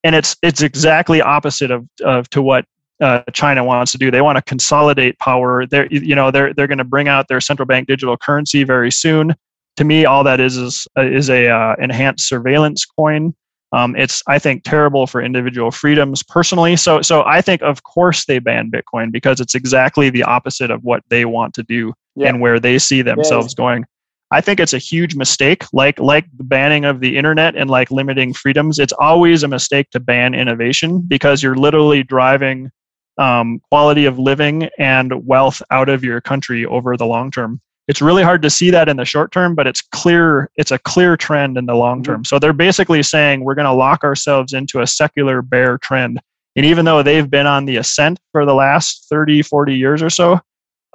S7: and it's it's exactly opposite of of to what uh, China wants to do. They want to consolidate power. They're you know they're they're going to bring out their central bank digital currency very soon. To me, all that is is is a uh, enhanced surveillance coin um, it's I think terrible for individual freedoms personally. So so I think of course they ban Bitcoin because it's exactly the opposite of what they want to do yeah. and where they see themselves yeah. going. I think it's a huge mistake, like like the banning of the internet and like limiting freedoms. It's always a mistake to ban innovation because you're literally driving um, quality of living and wealth out of your country over the long term it's really hard to see that in the short term but it's clear it's a clear trend in the long mm-hmm. term so they're basically saying we're going to lock ourselves into a secular bear trend and even though they've been on the ascent for the last 30 40 years or so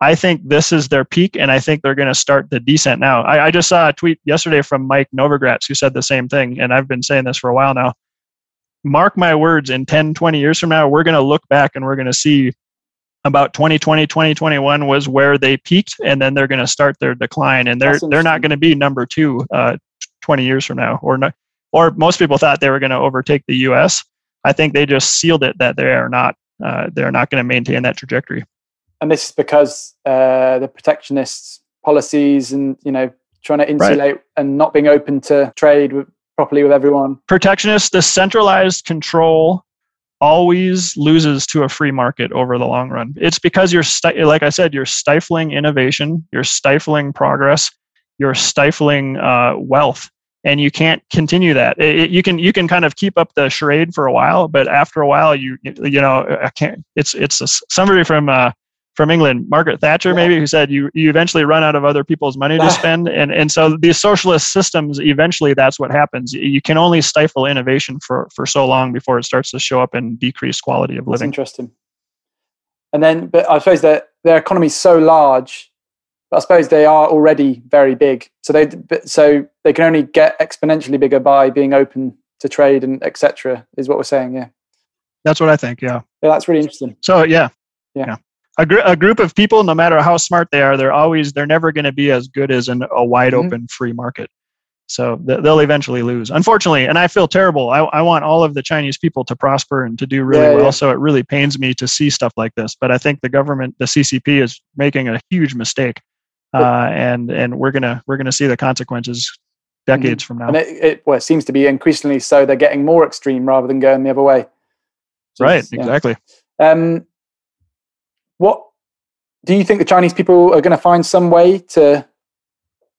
S7: i think this is their peak and i think they're going to start the descent now. I, I just saw a tweet yesterday from mike novogratz who said the same thing and i've been saying this for a while now. Mark my words in 10 20 years from now we're going to look back and we're going to see about 2020 2021 was where they peaked and then they're going to start their decline. And they're they're not going to be number 2 uh, 20 years from now or not or most people thought they were going to overtake the US I think they just sealed it that they are not uh, they're not going to maintain that trajectory
S6: and this is because uh, the protectionist policies and you know trying to insulate right. and not being open to trade with, properly with everyone
S7: protectionist the centralized control always loses to a free market over the long run. It's because you're, sti- like I said, you're stifling innovation, you're stifling progress, you're stifling uh, wealth, and you can't continue that. It, it, you can you can kind of keep up the charade for a while, but after a while, you you know I can't. It's it's a, somebody from uh, from England, Margaret Thatcher, yeah. maybe, who said you you eventually run out of other people's money to spend, and and so these socialist systems eventually that's what happens. You can only stifle innovation for for so long before it starts to show up in decreased quality of living.
S6: That's interesting. And then, but I suppose that their economy is so large, I suppose they are already very big, so they so they can only get exponentially bigger by being open to trade and etc. Is what we're saying. Yeah,
S7: that's what I think. Yeah,
S6: yeah, that's really interesting.
S7: So yeah, yeah. yeah. A, gr- a group of people, no matter how smart they are, they're always they're never going to be as good as an, a wide mm-hmm. open free market. So they'll eventually lose, unfortunately. And I feel terrible. I, I want all of the Chinese people to prosper and to do really yeah, well. Yeah. So it really pains me to see stuff like this. But I think the government, the CCP, is making a huge mistake, uh, and and we're gonna we're gonna see the consequences decades mm-hmm. from now.
S6: And it, it, well, it seems to be increasingly so. They're getting more extreme rather than going the other way.
S7: right. Exactly.
S6: Yeah. Um, what do you think the Chinese people are going to find some way to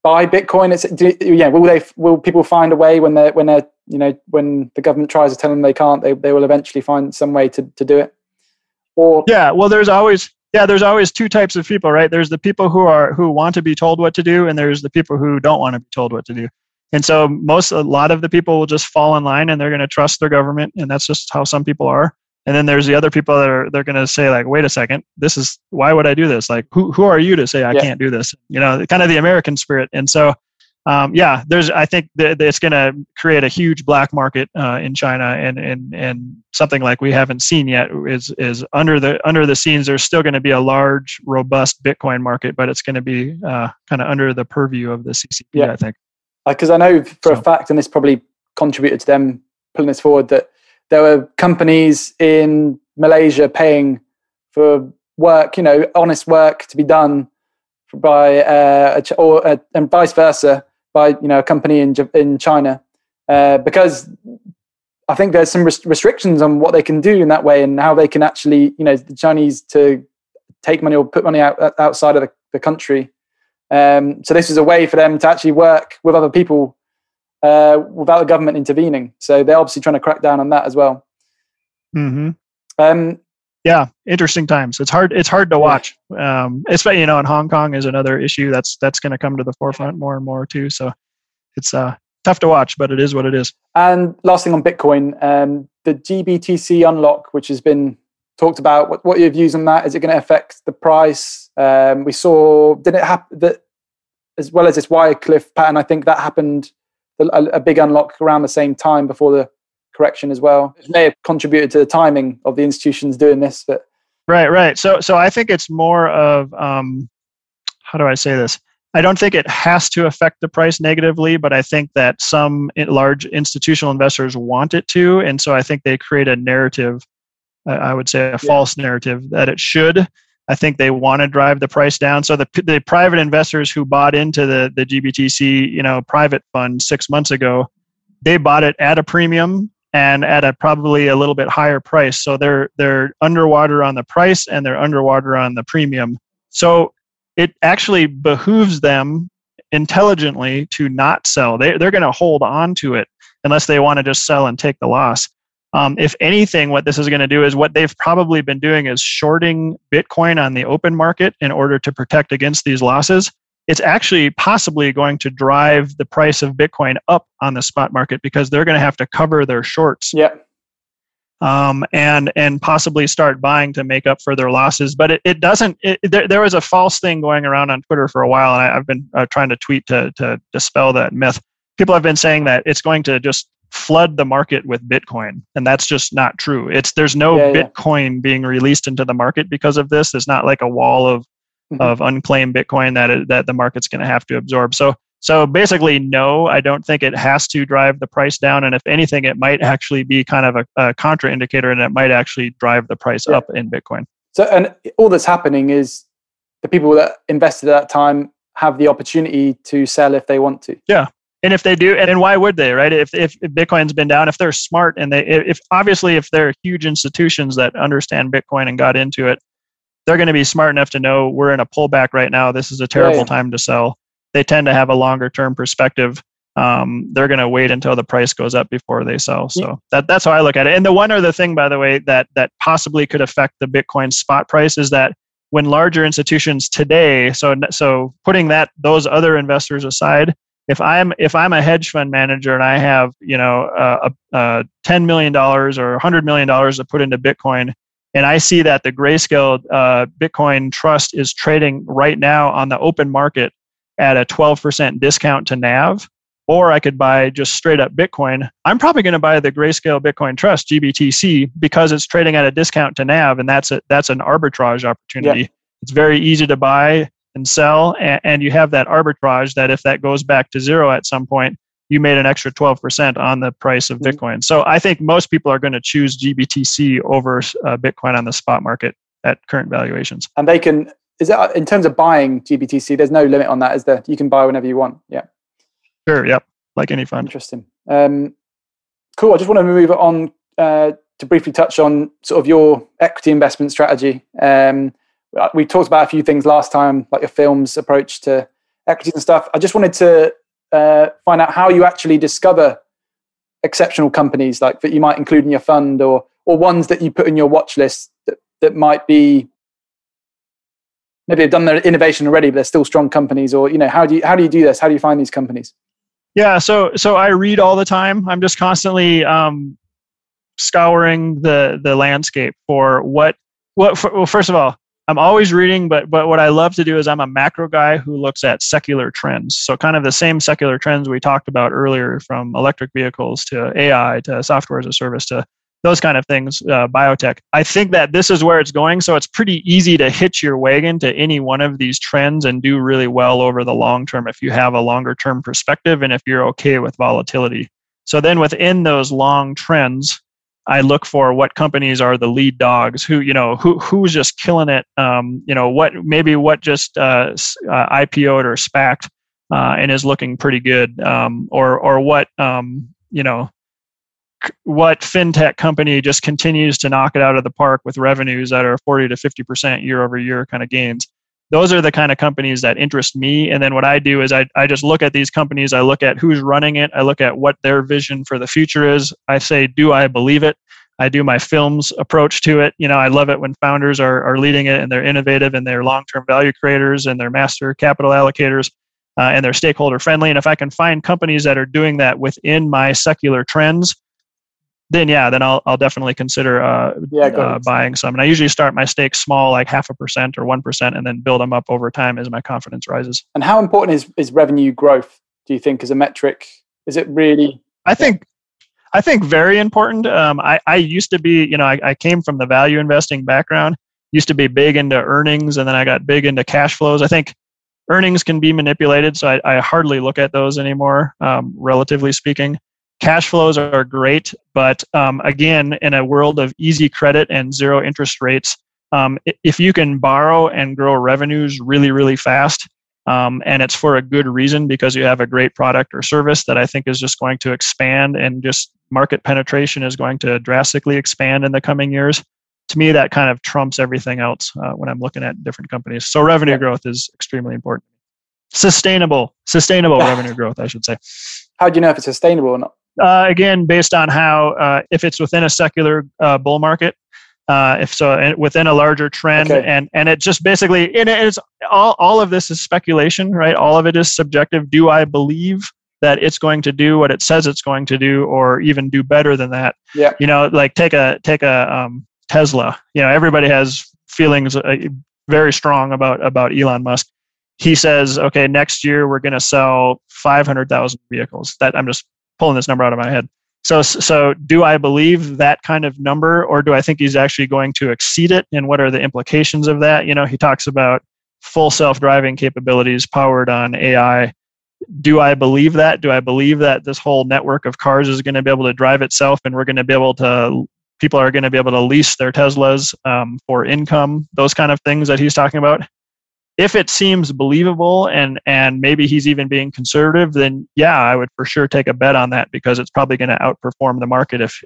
S6: buy Bitcoin? It's do, yeah. Will they? Will people find a way when they're when they're you know when the government tries to tell them they can't? They they will eventually find some way to to do it.
S7: Or yeah. Well, there's always yeah. There's always two types of people, right? There's the people who are who want to be told what to do, and there's the people who don't want to be told what to do. And so most a lot of the people will just fall in line and they're going to trust their government, and that's just how some people are and then there's the other people that are they're going to say like wait a second this is why would i do this like who, who are you to say i yeah. can't do this you know kind of the american spirit and so um, yeah there's i think that it's going to create a huge black market uh, in china and, and and something like we haven't seen yet is is under the under the scenes there's still going to be a large robust bitcoin market but it's going to be uh, kind of under the purview of the ccp yeah. i think
S6: because uh, i know for so. a fact and this probably contributed to them pulling this forward that there were companies in Malaysia paying for work, you know, honest work to be done by uh, or uh, and vice versa by you know a company in in China uh, because I think there's some restrictions on what they can do in that way and how they can actually you know the Chinese to take money or put money out outside of the, the country. Um, so this is a way for them to actually work with other people uh, without the government intervening. So they're obviously trying to crack down on that as well.
S7: Hmm. Um, yeah, interesting times. It's hard. It's hard to watch. Um, especially you know, in Hong Kong is another issue that's that's going to come to the forefront more and more too. So it's uh, tough to watch, but it is what it is.
S6: And last thing on Bitcoin, um, the GBTC unlock, which has been talked about. What, what are your views on that? Is it going to affect the price? Um, we saw did it happen that as well as this Wyckoff pattern? I think that happened a, a big unlock around the same time before the correction as well. It may have contributed to the timing of the institutions doing this, but
S7: right, right. So, so I think it's more of um, how do I say this? I don't think it has to affect the price negatively, but I think that some large institutional investors want it to, and so I think they create a narrative. I would say a yeah. false narrative that it should, I think they want to drive the price down. So the, the private investors who bought into the, the GBTC, you know, private fund six months ago, they bought it at a premium and at a probably a little bit higher price. So they're they're underwater on the price and they're underwater on the premium. So it actually behooves them intelligently to not sell. They they're going to hold on to it unless they want to just sell and take the loss. Um, if anything, what this is going to do is what they've probably been doing is shorting Bitcoin on the open market in order to protect against these losses. It's actually possibly going to drive the price of Bitcoin up on the spot market because they're going to have to cover their shorts.
S6: Yeah.
S7: Um, and and possibly start buying to make up for their losses. But it, it doesn't. It, there, there was a false thing going around on Twitter for a while, and I, have been uh, trying to tweet to to dispel that myth. People have been saying that it's going to just flood the market with Bitcoin, and that's just not true. It's there's no yeah, Bitcoin yeah. being released into the market because of this. There's not like a wall of mm-hmm. of unclaimed Bitcoin that it, that the market's going to have to absorb. So so basically, no, I don't think it has to drive the price down. And if anything, it might actually be kind of a, a contraindicator, and it might actually drive the price yeah. up in Bitcoin.
S6: So and all that's happening is the people that invested at that time have the opportunity to sell if they want to.
S7: Yeah, and if they do and why would they right? If, if, if bitcoin's been down if they're smart and they if obviously if they're huge institutions that understand bitcoin and got into it they're going to be smart enough to know we're in a pullback right now. This is a terrible yeah. time to sell. They tend to have a longer term perspective. Um, they're going to wait until the price goes up before they sell. So yeah. that, that's how i look at it. And the one other thing by the way that that possibly could affect the bitcoin spot price is that when larger institutions today so so putting that those other investors aside if I'm if I'm a hedge fund manager and I have you know a, a ten million dollars or hundred million dollars to put into Bitcoin, And I see that the Grayscale uh, Bitcoin Trust is trading right now on the open market at a 12% discount to NAV, or I could buy just straight up Bitcoin. I'm probably going to buy the Grayscale Bitcoin Trust GBTC because it's trading at a discount to NAV, and that's a, that's an arbitrage opportunity. Yep. It's very easy to buy and sell, and, and you have that arbitrage that if that goes back to zero at some point, you made an extra 12% on the price of mm-hmm. Bitcoin. So I think most people are going to choose GBTC over uh, Bitcoin on the spot market at current valuations.
S6: And they can, is that in terms of buying GBTC, there's no limit on that, is there? You can buy whenever you want. Yeah.
S7: Sure. Yep. Like any fund.
S6: Interesting. Um, cool. I just want to move on uh, to briefly touch on sort of your equity investment strategy. Um, we talked about a few things last time, like your film's approach to equities and stuff. I just wanted to uh, find out how you actually discover exceptional companies like that you might include in your fund or or ones that you put in your watch list that, that might be maybe they've done their innovation already but they're still strong companies or you know how do you how do you do this? How do you find these companies?
S7: Yeah so so i read all the time. I'm just constantly um scouring the the landscape for what what for, well first of all I'm always reading, but but what I love to do is I'm a macro guy who looks at secular trends. So kind of the same secular trends we talked about earlier, from electric vehicles to AI to software as a service to those kind of things, uh, biotech. I think that this is where it's going. So it's pretty easy to hitch your wagon to any one of these trends and do really well over the long term if you have a longer term perspective and if you're okay with volatility. So then within those long trends, I look for what companies are the lead dogs, who you know who who's just killing it. Um, you know what maybe what just uh, uh, IPO'd or SPACed uh, and is looking pretty good, um, or or what um, you know what fintech company just continues to knock it out of the park with revenues that are 40 to 50 percent year over year kind of gains those are the kind of companies that interest me. And then what i do is I, I just look at these companies. I look at who's running it. I look at what their vision for the future is. I say do i believe it? I do my films approach to it. You know i love it when founders are, are leading it and they're innovative and they're long-term value creators and they're master capital allocators uh, and they're stakeholder friendly. And if i can find companies that are doing that within my secular trends then yeah, then I'll I'll definitely consider uh, yeah, uh, buying some. And I usually start my stakes small, like half a percent or one percent, and then build them up over time as my confidence rises.
S6: And how important is is revenue growth? Do you think as a metric? Is it really?
S7: I think. I think very important. Um, I, I used to be, you know, I, I came from the value investing background. Used to be big into earnings, and then I got big into cash flows. I think earnings can be manipulated, so I, I hardly look at those anymore, um, relatively speaking cash flows are great, but um, again, in a world of easy credit and zero interest rates, um, if you can borrow and grow revenues really, really fast, um, and it's for a good reason because you have a great product or service that I think is just going to expand and just market penetration is going to drastically expand in the coming years. To me, that kind of trumps everything else uh, when I'm looking at different companies. So revenue growth is extremely important. Sustainable, sustainable revenue growth, I should say.
S6: How do you know if it's sustainable or not?
S7: Uh, again, based on how uh, if it's within a secular uh, bull market, uh, if so within a larger trend, okay. and and it just basically it is all all of this is speculation, right? All of it is subjective. Do I believe that it's going to do what it says it's going to do, or even do better than that?
S6: Yeah.
S7: You know, like take a take a um, Tesla. You know, everybody has feelings uh, very strong about about Elon Musk he says, okay, next year we're going to sell 500,000 vehicles. That I'm just pulling this number out of my head. So, so do I believe that kind of number, or do I think he's actually going to exceed it? And what are the implications of that? You know, he talks about full self-driving capabilities powered on AI. Do I believe that? Do I believe that this whole network of cars is going to be able to drive itself, and we're going to be able to people are going to be able to lease their Teslas um, for income? Those kind of things that he's talking about if it seems believable and and maybe he's even being conservative then yeah i would for sure take a bet on that because it's probably going to outperform the market if,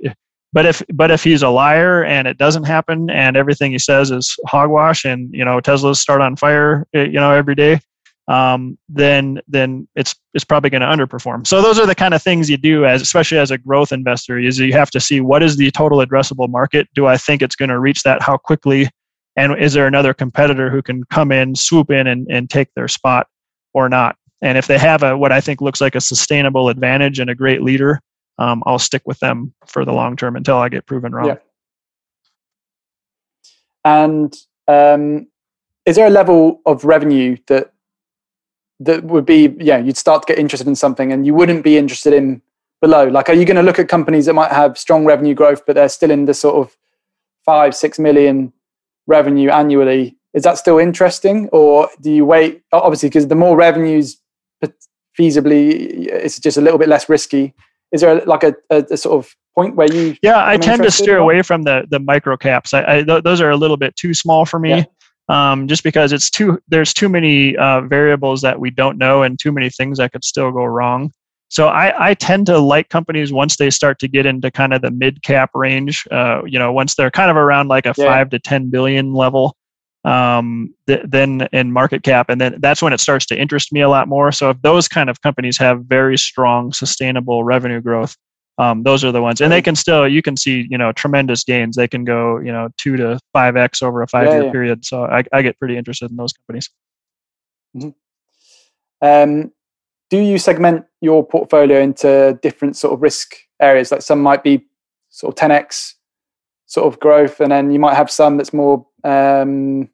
S7: but if but if he's a liar and it doesn't happen and everything he says is hogwash and you know teslas start on fire eh, you know every day um, then then it's it's probably going to underperform. So those are the kind of things you do as especially as a growth investor is you have to see what is the total addressable market? Do i think it's going to reach that? How quickly and is there another competitor who can come in swoop in and, and take their spot or not and if they have a what i think looks like a sustainable advantage and a great leader um, i'll stick with them for the long term until i get proven wrong yeah.
S6: And um, is there a level of revenue that that would be yeah you'd start to get interested in something and you wouldn't be interested in below? Like, are you going to look at companies that might have strong revenue growth, but they're still in the sort of five, six million revenue annually? Is that still interesting, or do you wait? Obviously, because the more revenues feasibly, it's just a little bit less risky. Is there like a, a, a sort of point where you?
S7: Yeah, I tend to steer away from the the micro caps. I, I th- those are a little bit too small for me. Yeah. Um, just because it's too there's too many uh, variables that we don't know and too many things that could still go wrong. So I, I tend to like companies once they start to get into kind of the mid cap range. Uh, you know, once they're kind of around like a yeah. five to ten billion level, um, th- then in market cap, and then that's when it starts to interest me a lot more. So if those kind of companies have very strong, sustainable revenue growth, um, those are the ones, and they can still you can see you know tremendous gains. They can go you know two to five x over a five year yeah, yeah. period. So I, I get pretty interested in those companies.
S6: Mm-hmm. Um, do you segment your portfolio into different sort of risk areas? Like some might be sort of 10x sort of growth, and then you might have some that's more um,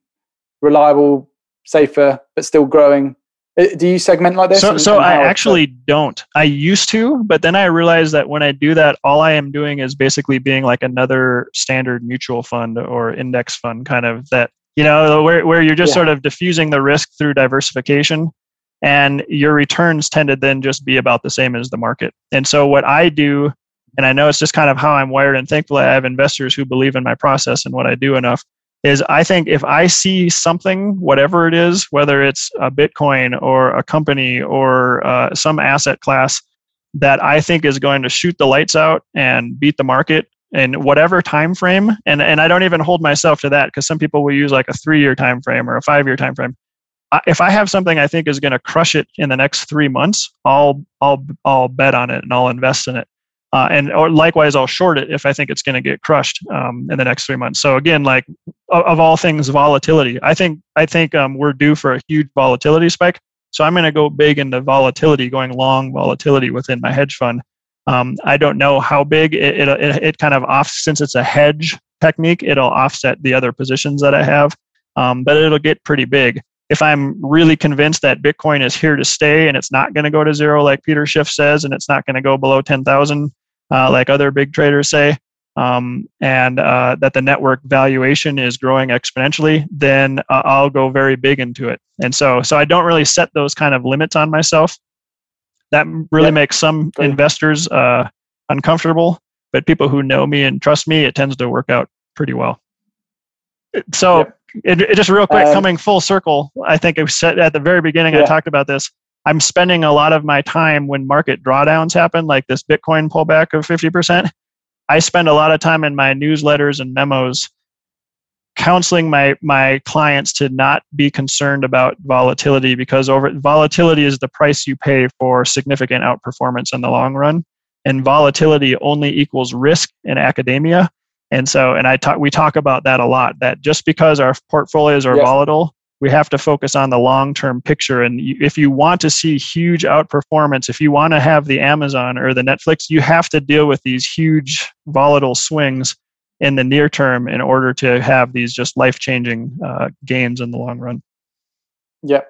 S6: reliable, safer, but still growing. Uh, do you segment like this?
S7: So, and, so and I actually don't. I used to, but then I realized that when I do that, all I am doing is basically being like another standard mutual fund or index fund, kind of that you know, where where you're just yeah. sort of diffusing the risk through diversification and your returns tend to then just be about the same as the market. And so what I do, and I know it's just kind of how I'm wired, and thankfully I have investors who believe in my process and what I do enough. Is I think if I see something, whatever it is, whether it's a Bitcoin or a company or uh, some asset class that I think is going to shoot the lights out and beat the market in whatever time frame, and and I don't even hold myself to that because some people will use like a three year time frame or a five year time frame if I have something I think is going to crush it in the next three months, I'll I'll I'll bet on it and I'll invest in it. Uh, and or likewise, I'll short it if I think it's going to get crushed um, in the next three months. So again, like of, of all things, volatility. I think I think um, we're due for a huge volatility spike. So I'm going to go big into volatility, going long volatility within my hedge fund. Um, I don't know how big it, it, it, it kind of off since it's a hedge technique, it'll offset the other positions that I have, um, but it'll get pretty big if I'm really convinced that Bitcoin is here to stay and it's not going to go to zero, like Peter Schiff says, and it's not going to go below 10,000, uh, like other big traders say, um, and uh, that the network valuation is growing exponentially, then uh, I'll go very big into it. And so, so I don't really set those kind of limits on myself. That really makes some investors uh, uncomfortable, but people who know me and trust me, it tends to work out pretty well. So. Yep it, it just real quick um, coming full circle i think i said at the very beginning yeah. i talked about this i'm spending a lot of my time when market drawdowns happen like this bitcoin pullback of 50% i spend a lot of time in my newsletters and memos counseling my my clients to not be concerned about volatility because over volatility is the price you pay for significant outperformance in the long run and volatility only equals risk in academia and so, and I talk, we talk about that a lot. That just because our portfolios are yes. volatile, we have to focus on the long-term picture. And if you want to see huge outperformance, if you want to have the Amazon or the Netflix, you have to deal with these huge volatile swings in the near term in order to have these just life-changing uh, gains in the long run.
S6: Yeah.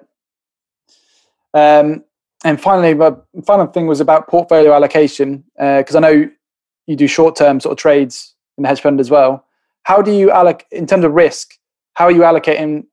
S6: Um, and finally, my final thing was about portfolio allocation because uh, I know you do short-term sort of trades in the hedge fund as well. How do you allocate in terms of risk? How are you allocating?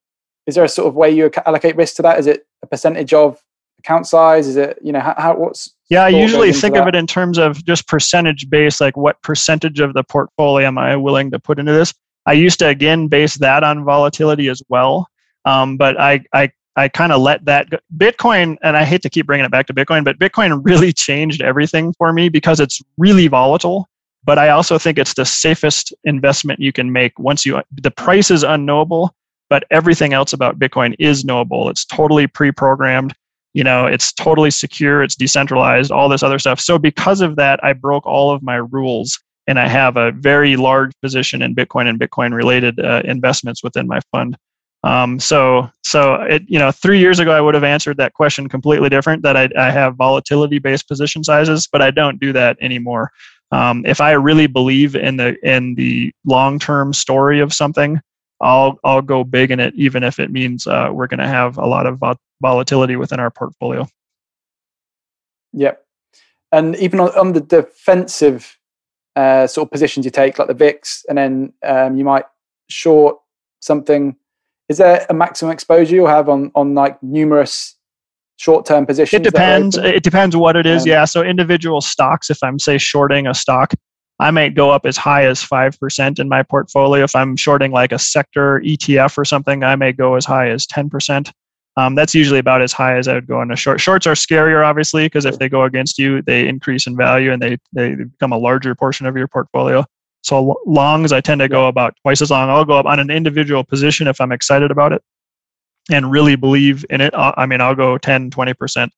S6: Is there a sort of way you allocate risk to that? Is it a percentage of account size? Is it you know how, how what's
S7: yeah? I usually think that? of it in terms of just percentage based, like what percentage of the portfolio am I willing to put into this? I used to again base that on volatility as well, um, but I I I kind of let that go. Bitcoin, and I hate to keep bringing it back to Bitcoin, but Bitcoin really changed everything for me because it's really volatile but I also think it's the safest investment you can make once you the price is unknowable, but everything else about Bitcoin is knowable. It's totally pre-programmed. You know, it's totally secure, it's decentralized, all this other stuff. So because of that, I broke all of my rules and I have a very large position in Bitcoin and Bitcoin related uh, investments within my fund. Um, so, so it, you know, three years ago, I would have answered that question completely different that I, I have volatility based position sizes, but I don't do that anymore. Um, if I really believe in the in the long term story of something, I'll I'll go big in it, even if it means uh, we're going to have a lot of volatility within our portfolio.
S6: Yep, and even on, on the defensive uh, sort of positions you take, like the VIX, and then um, you might short something. Is there a maximum exposure you'll have on on like numerous short-term positions?
S7: It depends. It depends what it is. Um, yeah. So individual stocks, if I'm say shorting a stock, I might go up as high as 5% in my portfolio. If I'm shorting like a sector ETF or something, I may go as high as 10%. Um, that's usually about as high as I would go in a short. Shorts are scarier, obviously, because if they go against you, they increase in value and they, they become a larger portion of your portfolio. So longs, I tend to go about twice as long. I'll go up on an individual position if I'm excited about it and really believe in it. I mean, I'll go 10, 20%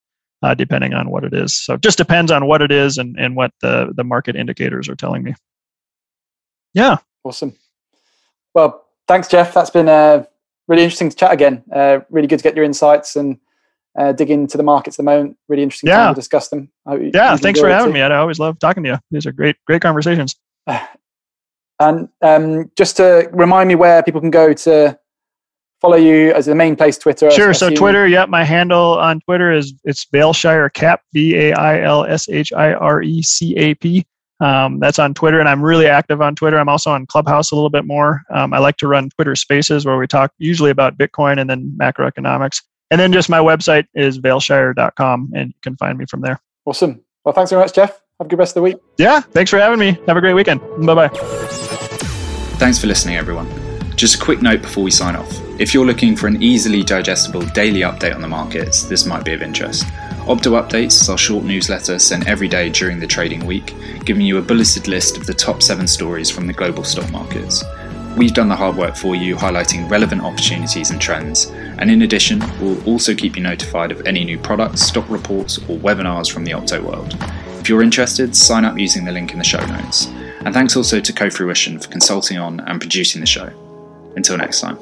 S7: uh, depending on what it is. So it just depends on what it is and, and what the, the market indicators are telling me. Yeah.
S6: Awesome. Well, thanks, Jeff. That's been uh, really interesting to chat again. Uh, really good to get your insights and uh, dig into the markets at the moment. Really interesting yeah. to discuss them.
S7: yeah, thanks for having me. I always love talking to you. These are great, great conversations.
S6: And um, just to remind me where people can go to follow you as the main place Twitter.
S7: Sure. So Twitter, yep. Yeah, my handle on Twitter is it's Vailshire Cap, V A I L S H I R E C A P. Um, that's on Twitter, and I'm really active on Twitter. I'm also on Clubhouse a little bit more. Um, I like to run Twitter Spaces where we talk usually about Bitcoin and then macroeconomics. And then just my website is vailshire.com, and you can find me from there.
S6: Awesome. Well, thanks very much, Jeff. Have a good rest of the week.
S7: Yeah. Thanks for having me. Have a great weekend. Bye bye.
S8: Thanks for listening, everyone. Just a quick note before we sign off. If you're looking for an easily digestible daily update on the markets, this might be of interest. Opto Updates is our short newsletter sent every day during the trading week, giving you a bulleted list of the top seven stories from the global stock markets. We've done the hard work for you, highlighting relevant opportunities and trends. And in addition, we'll also keep you notified of any new products, stock reports, or webinars from the Opto world. If you're interested, sign up using the link in the show notes. And thanks also to Cofruition for consulting on and producing the show. Until next time.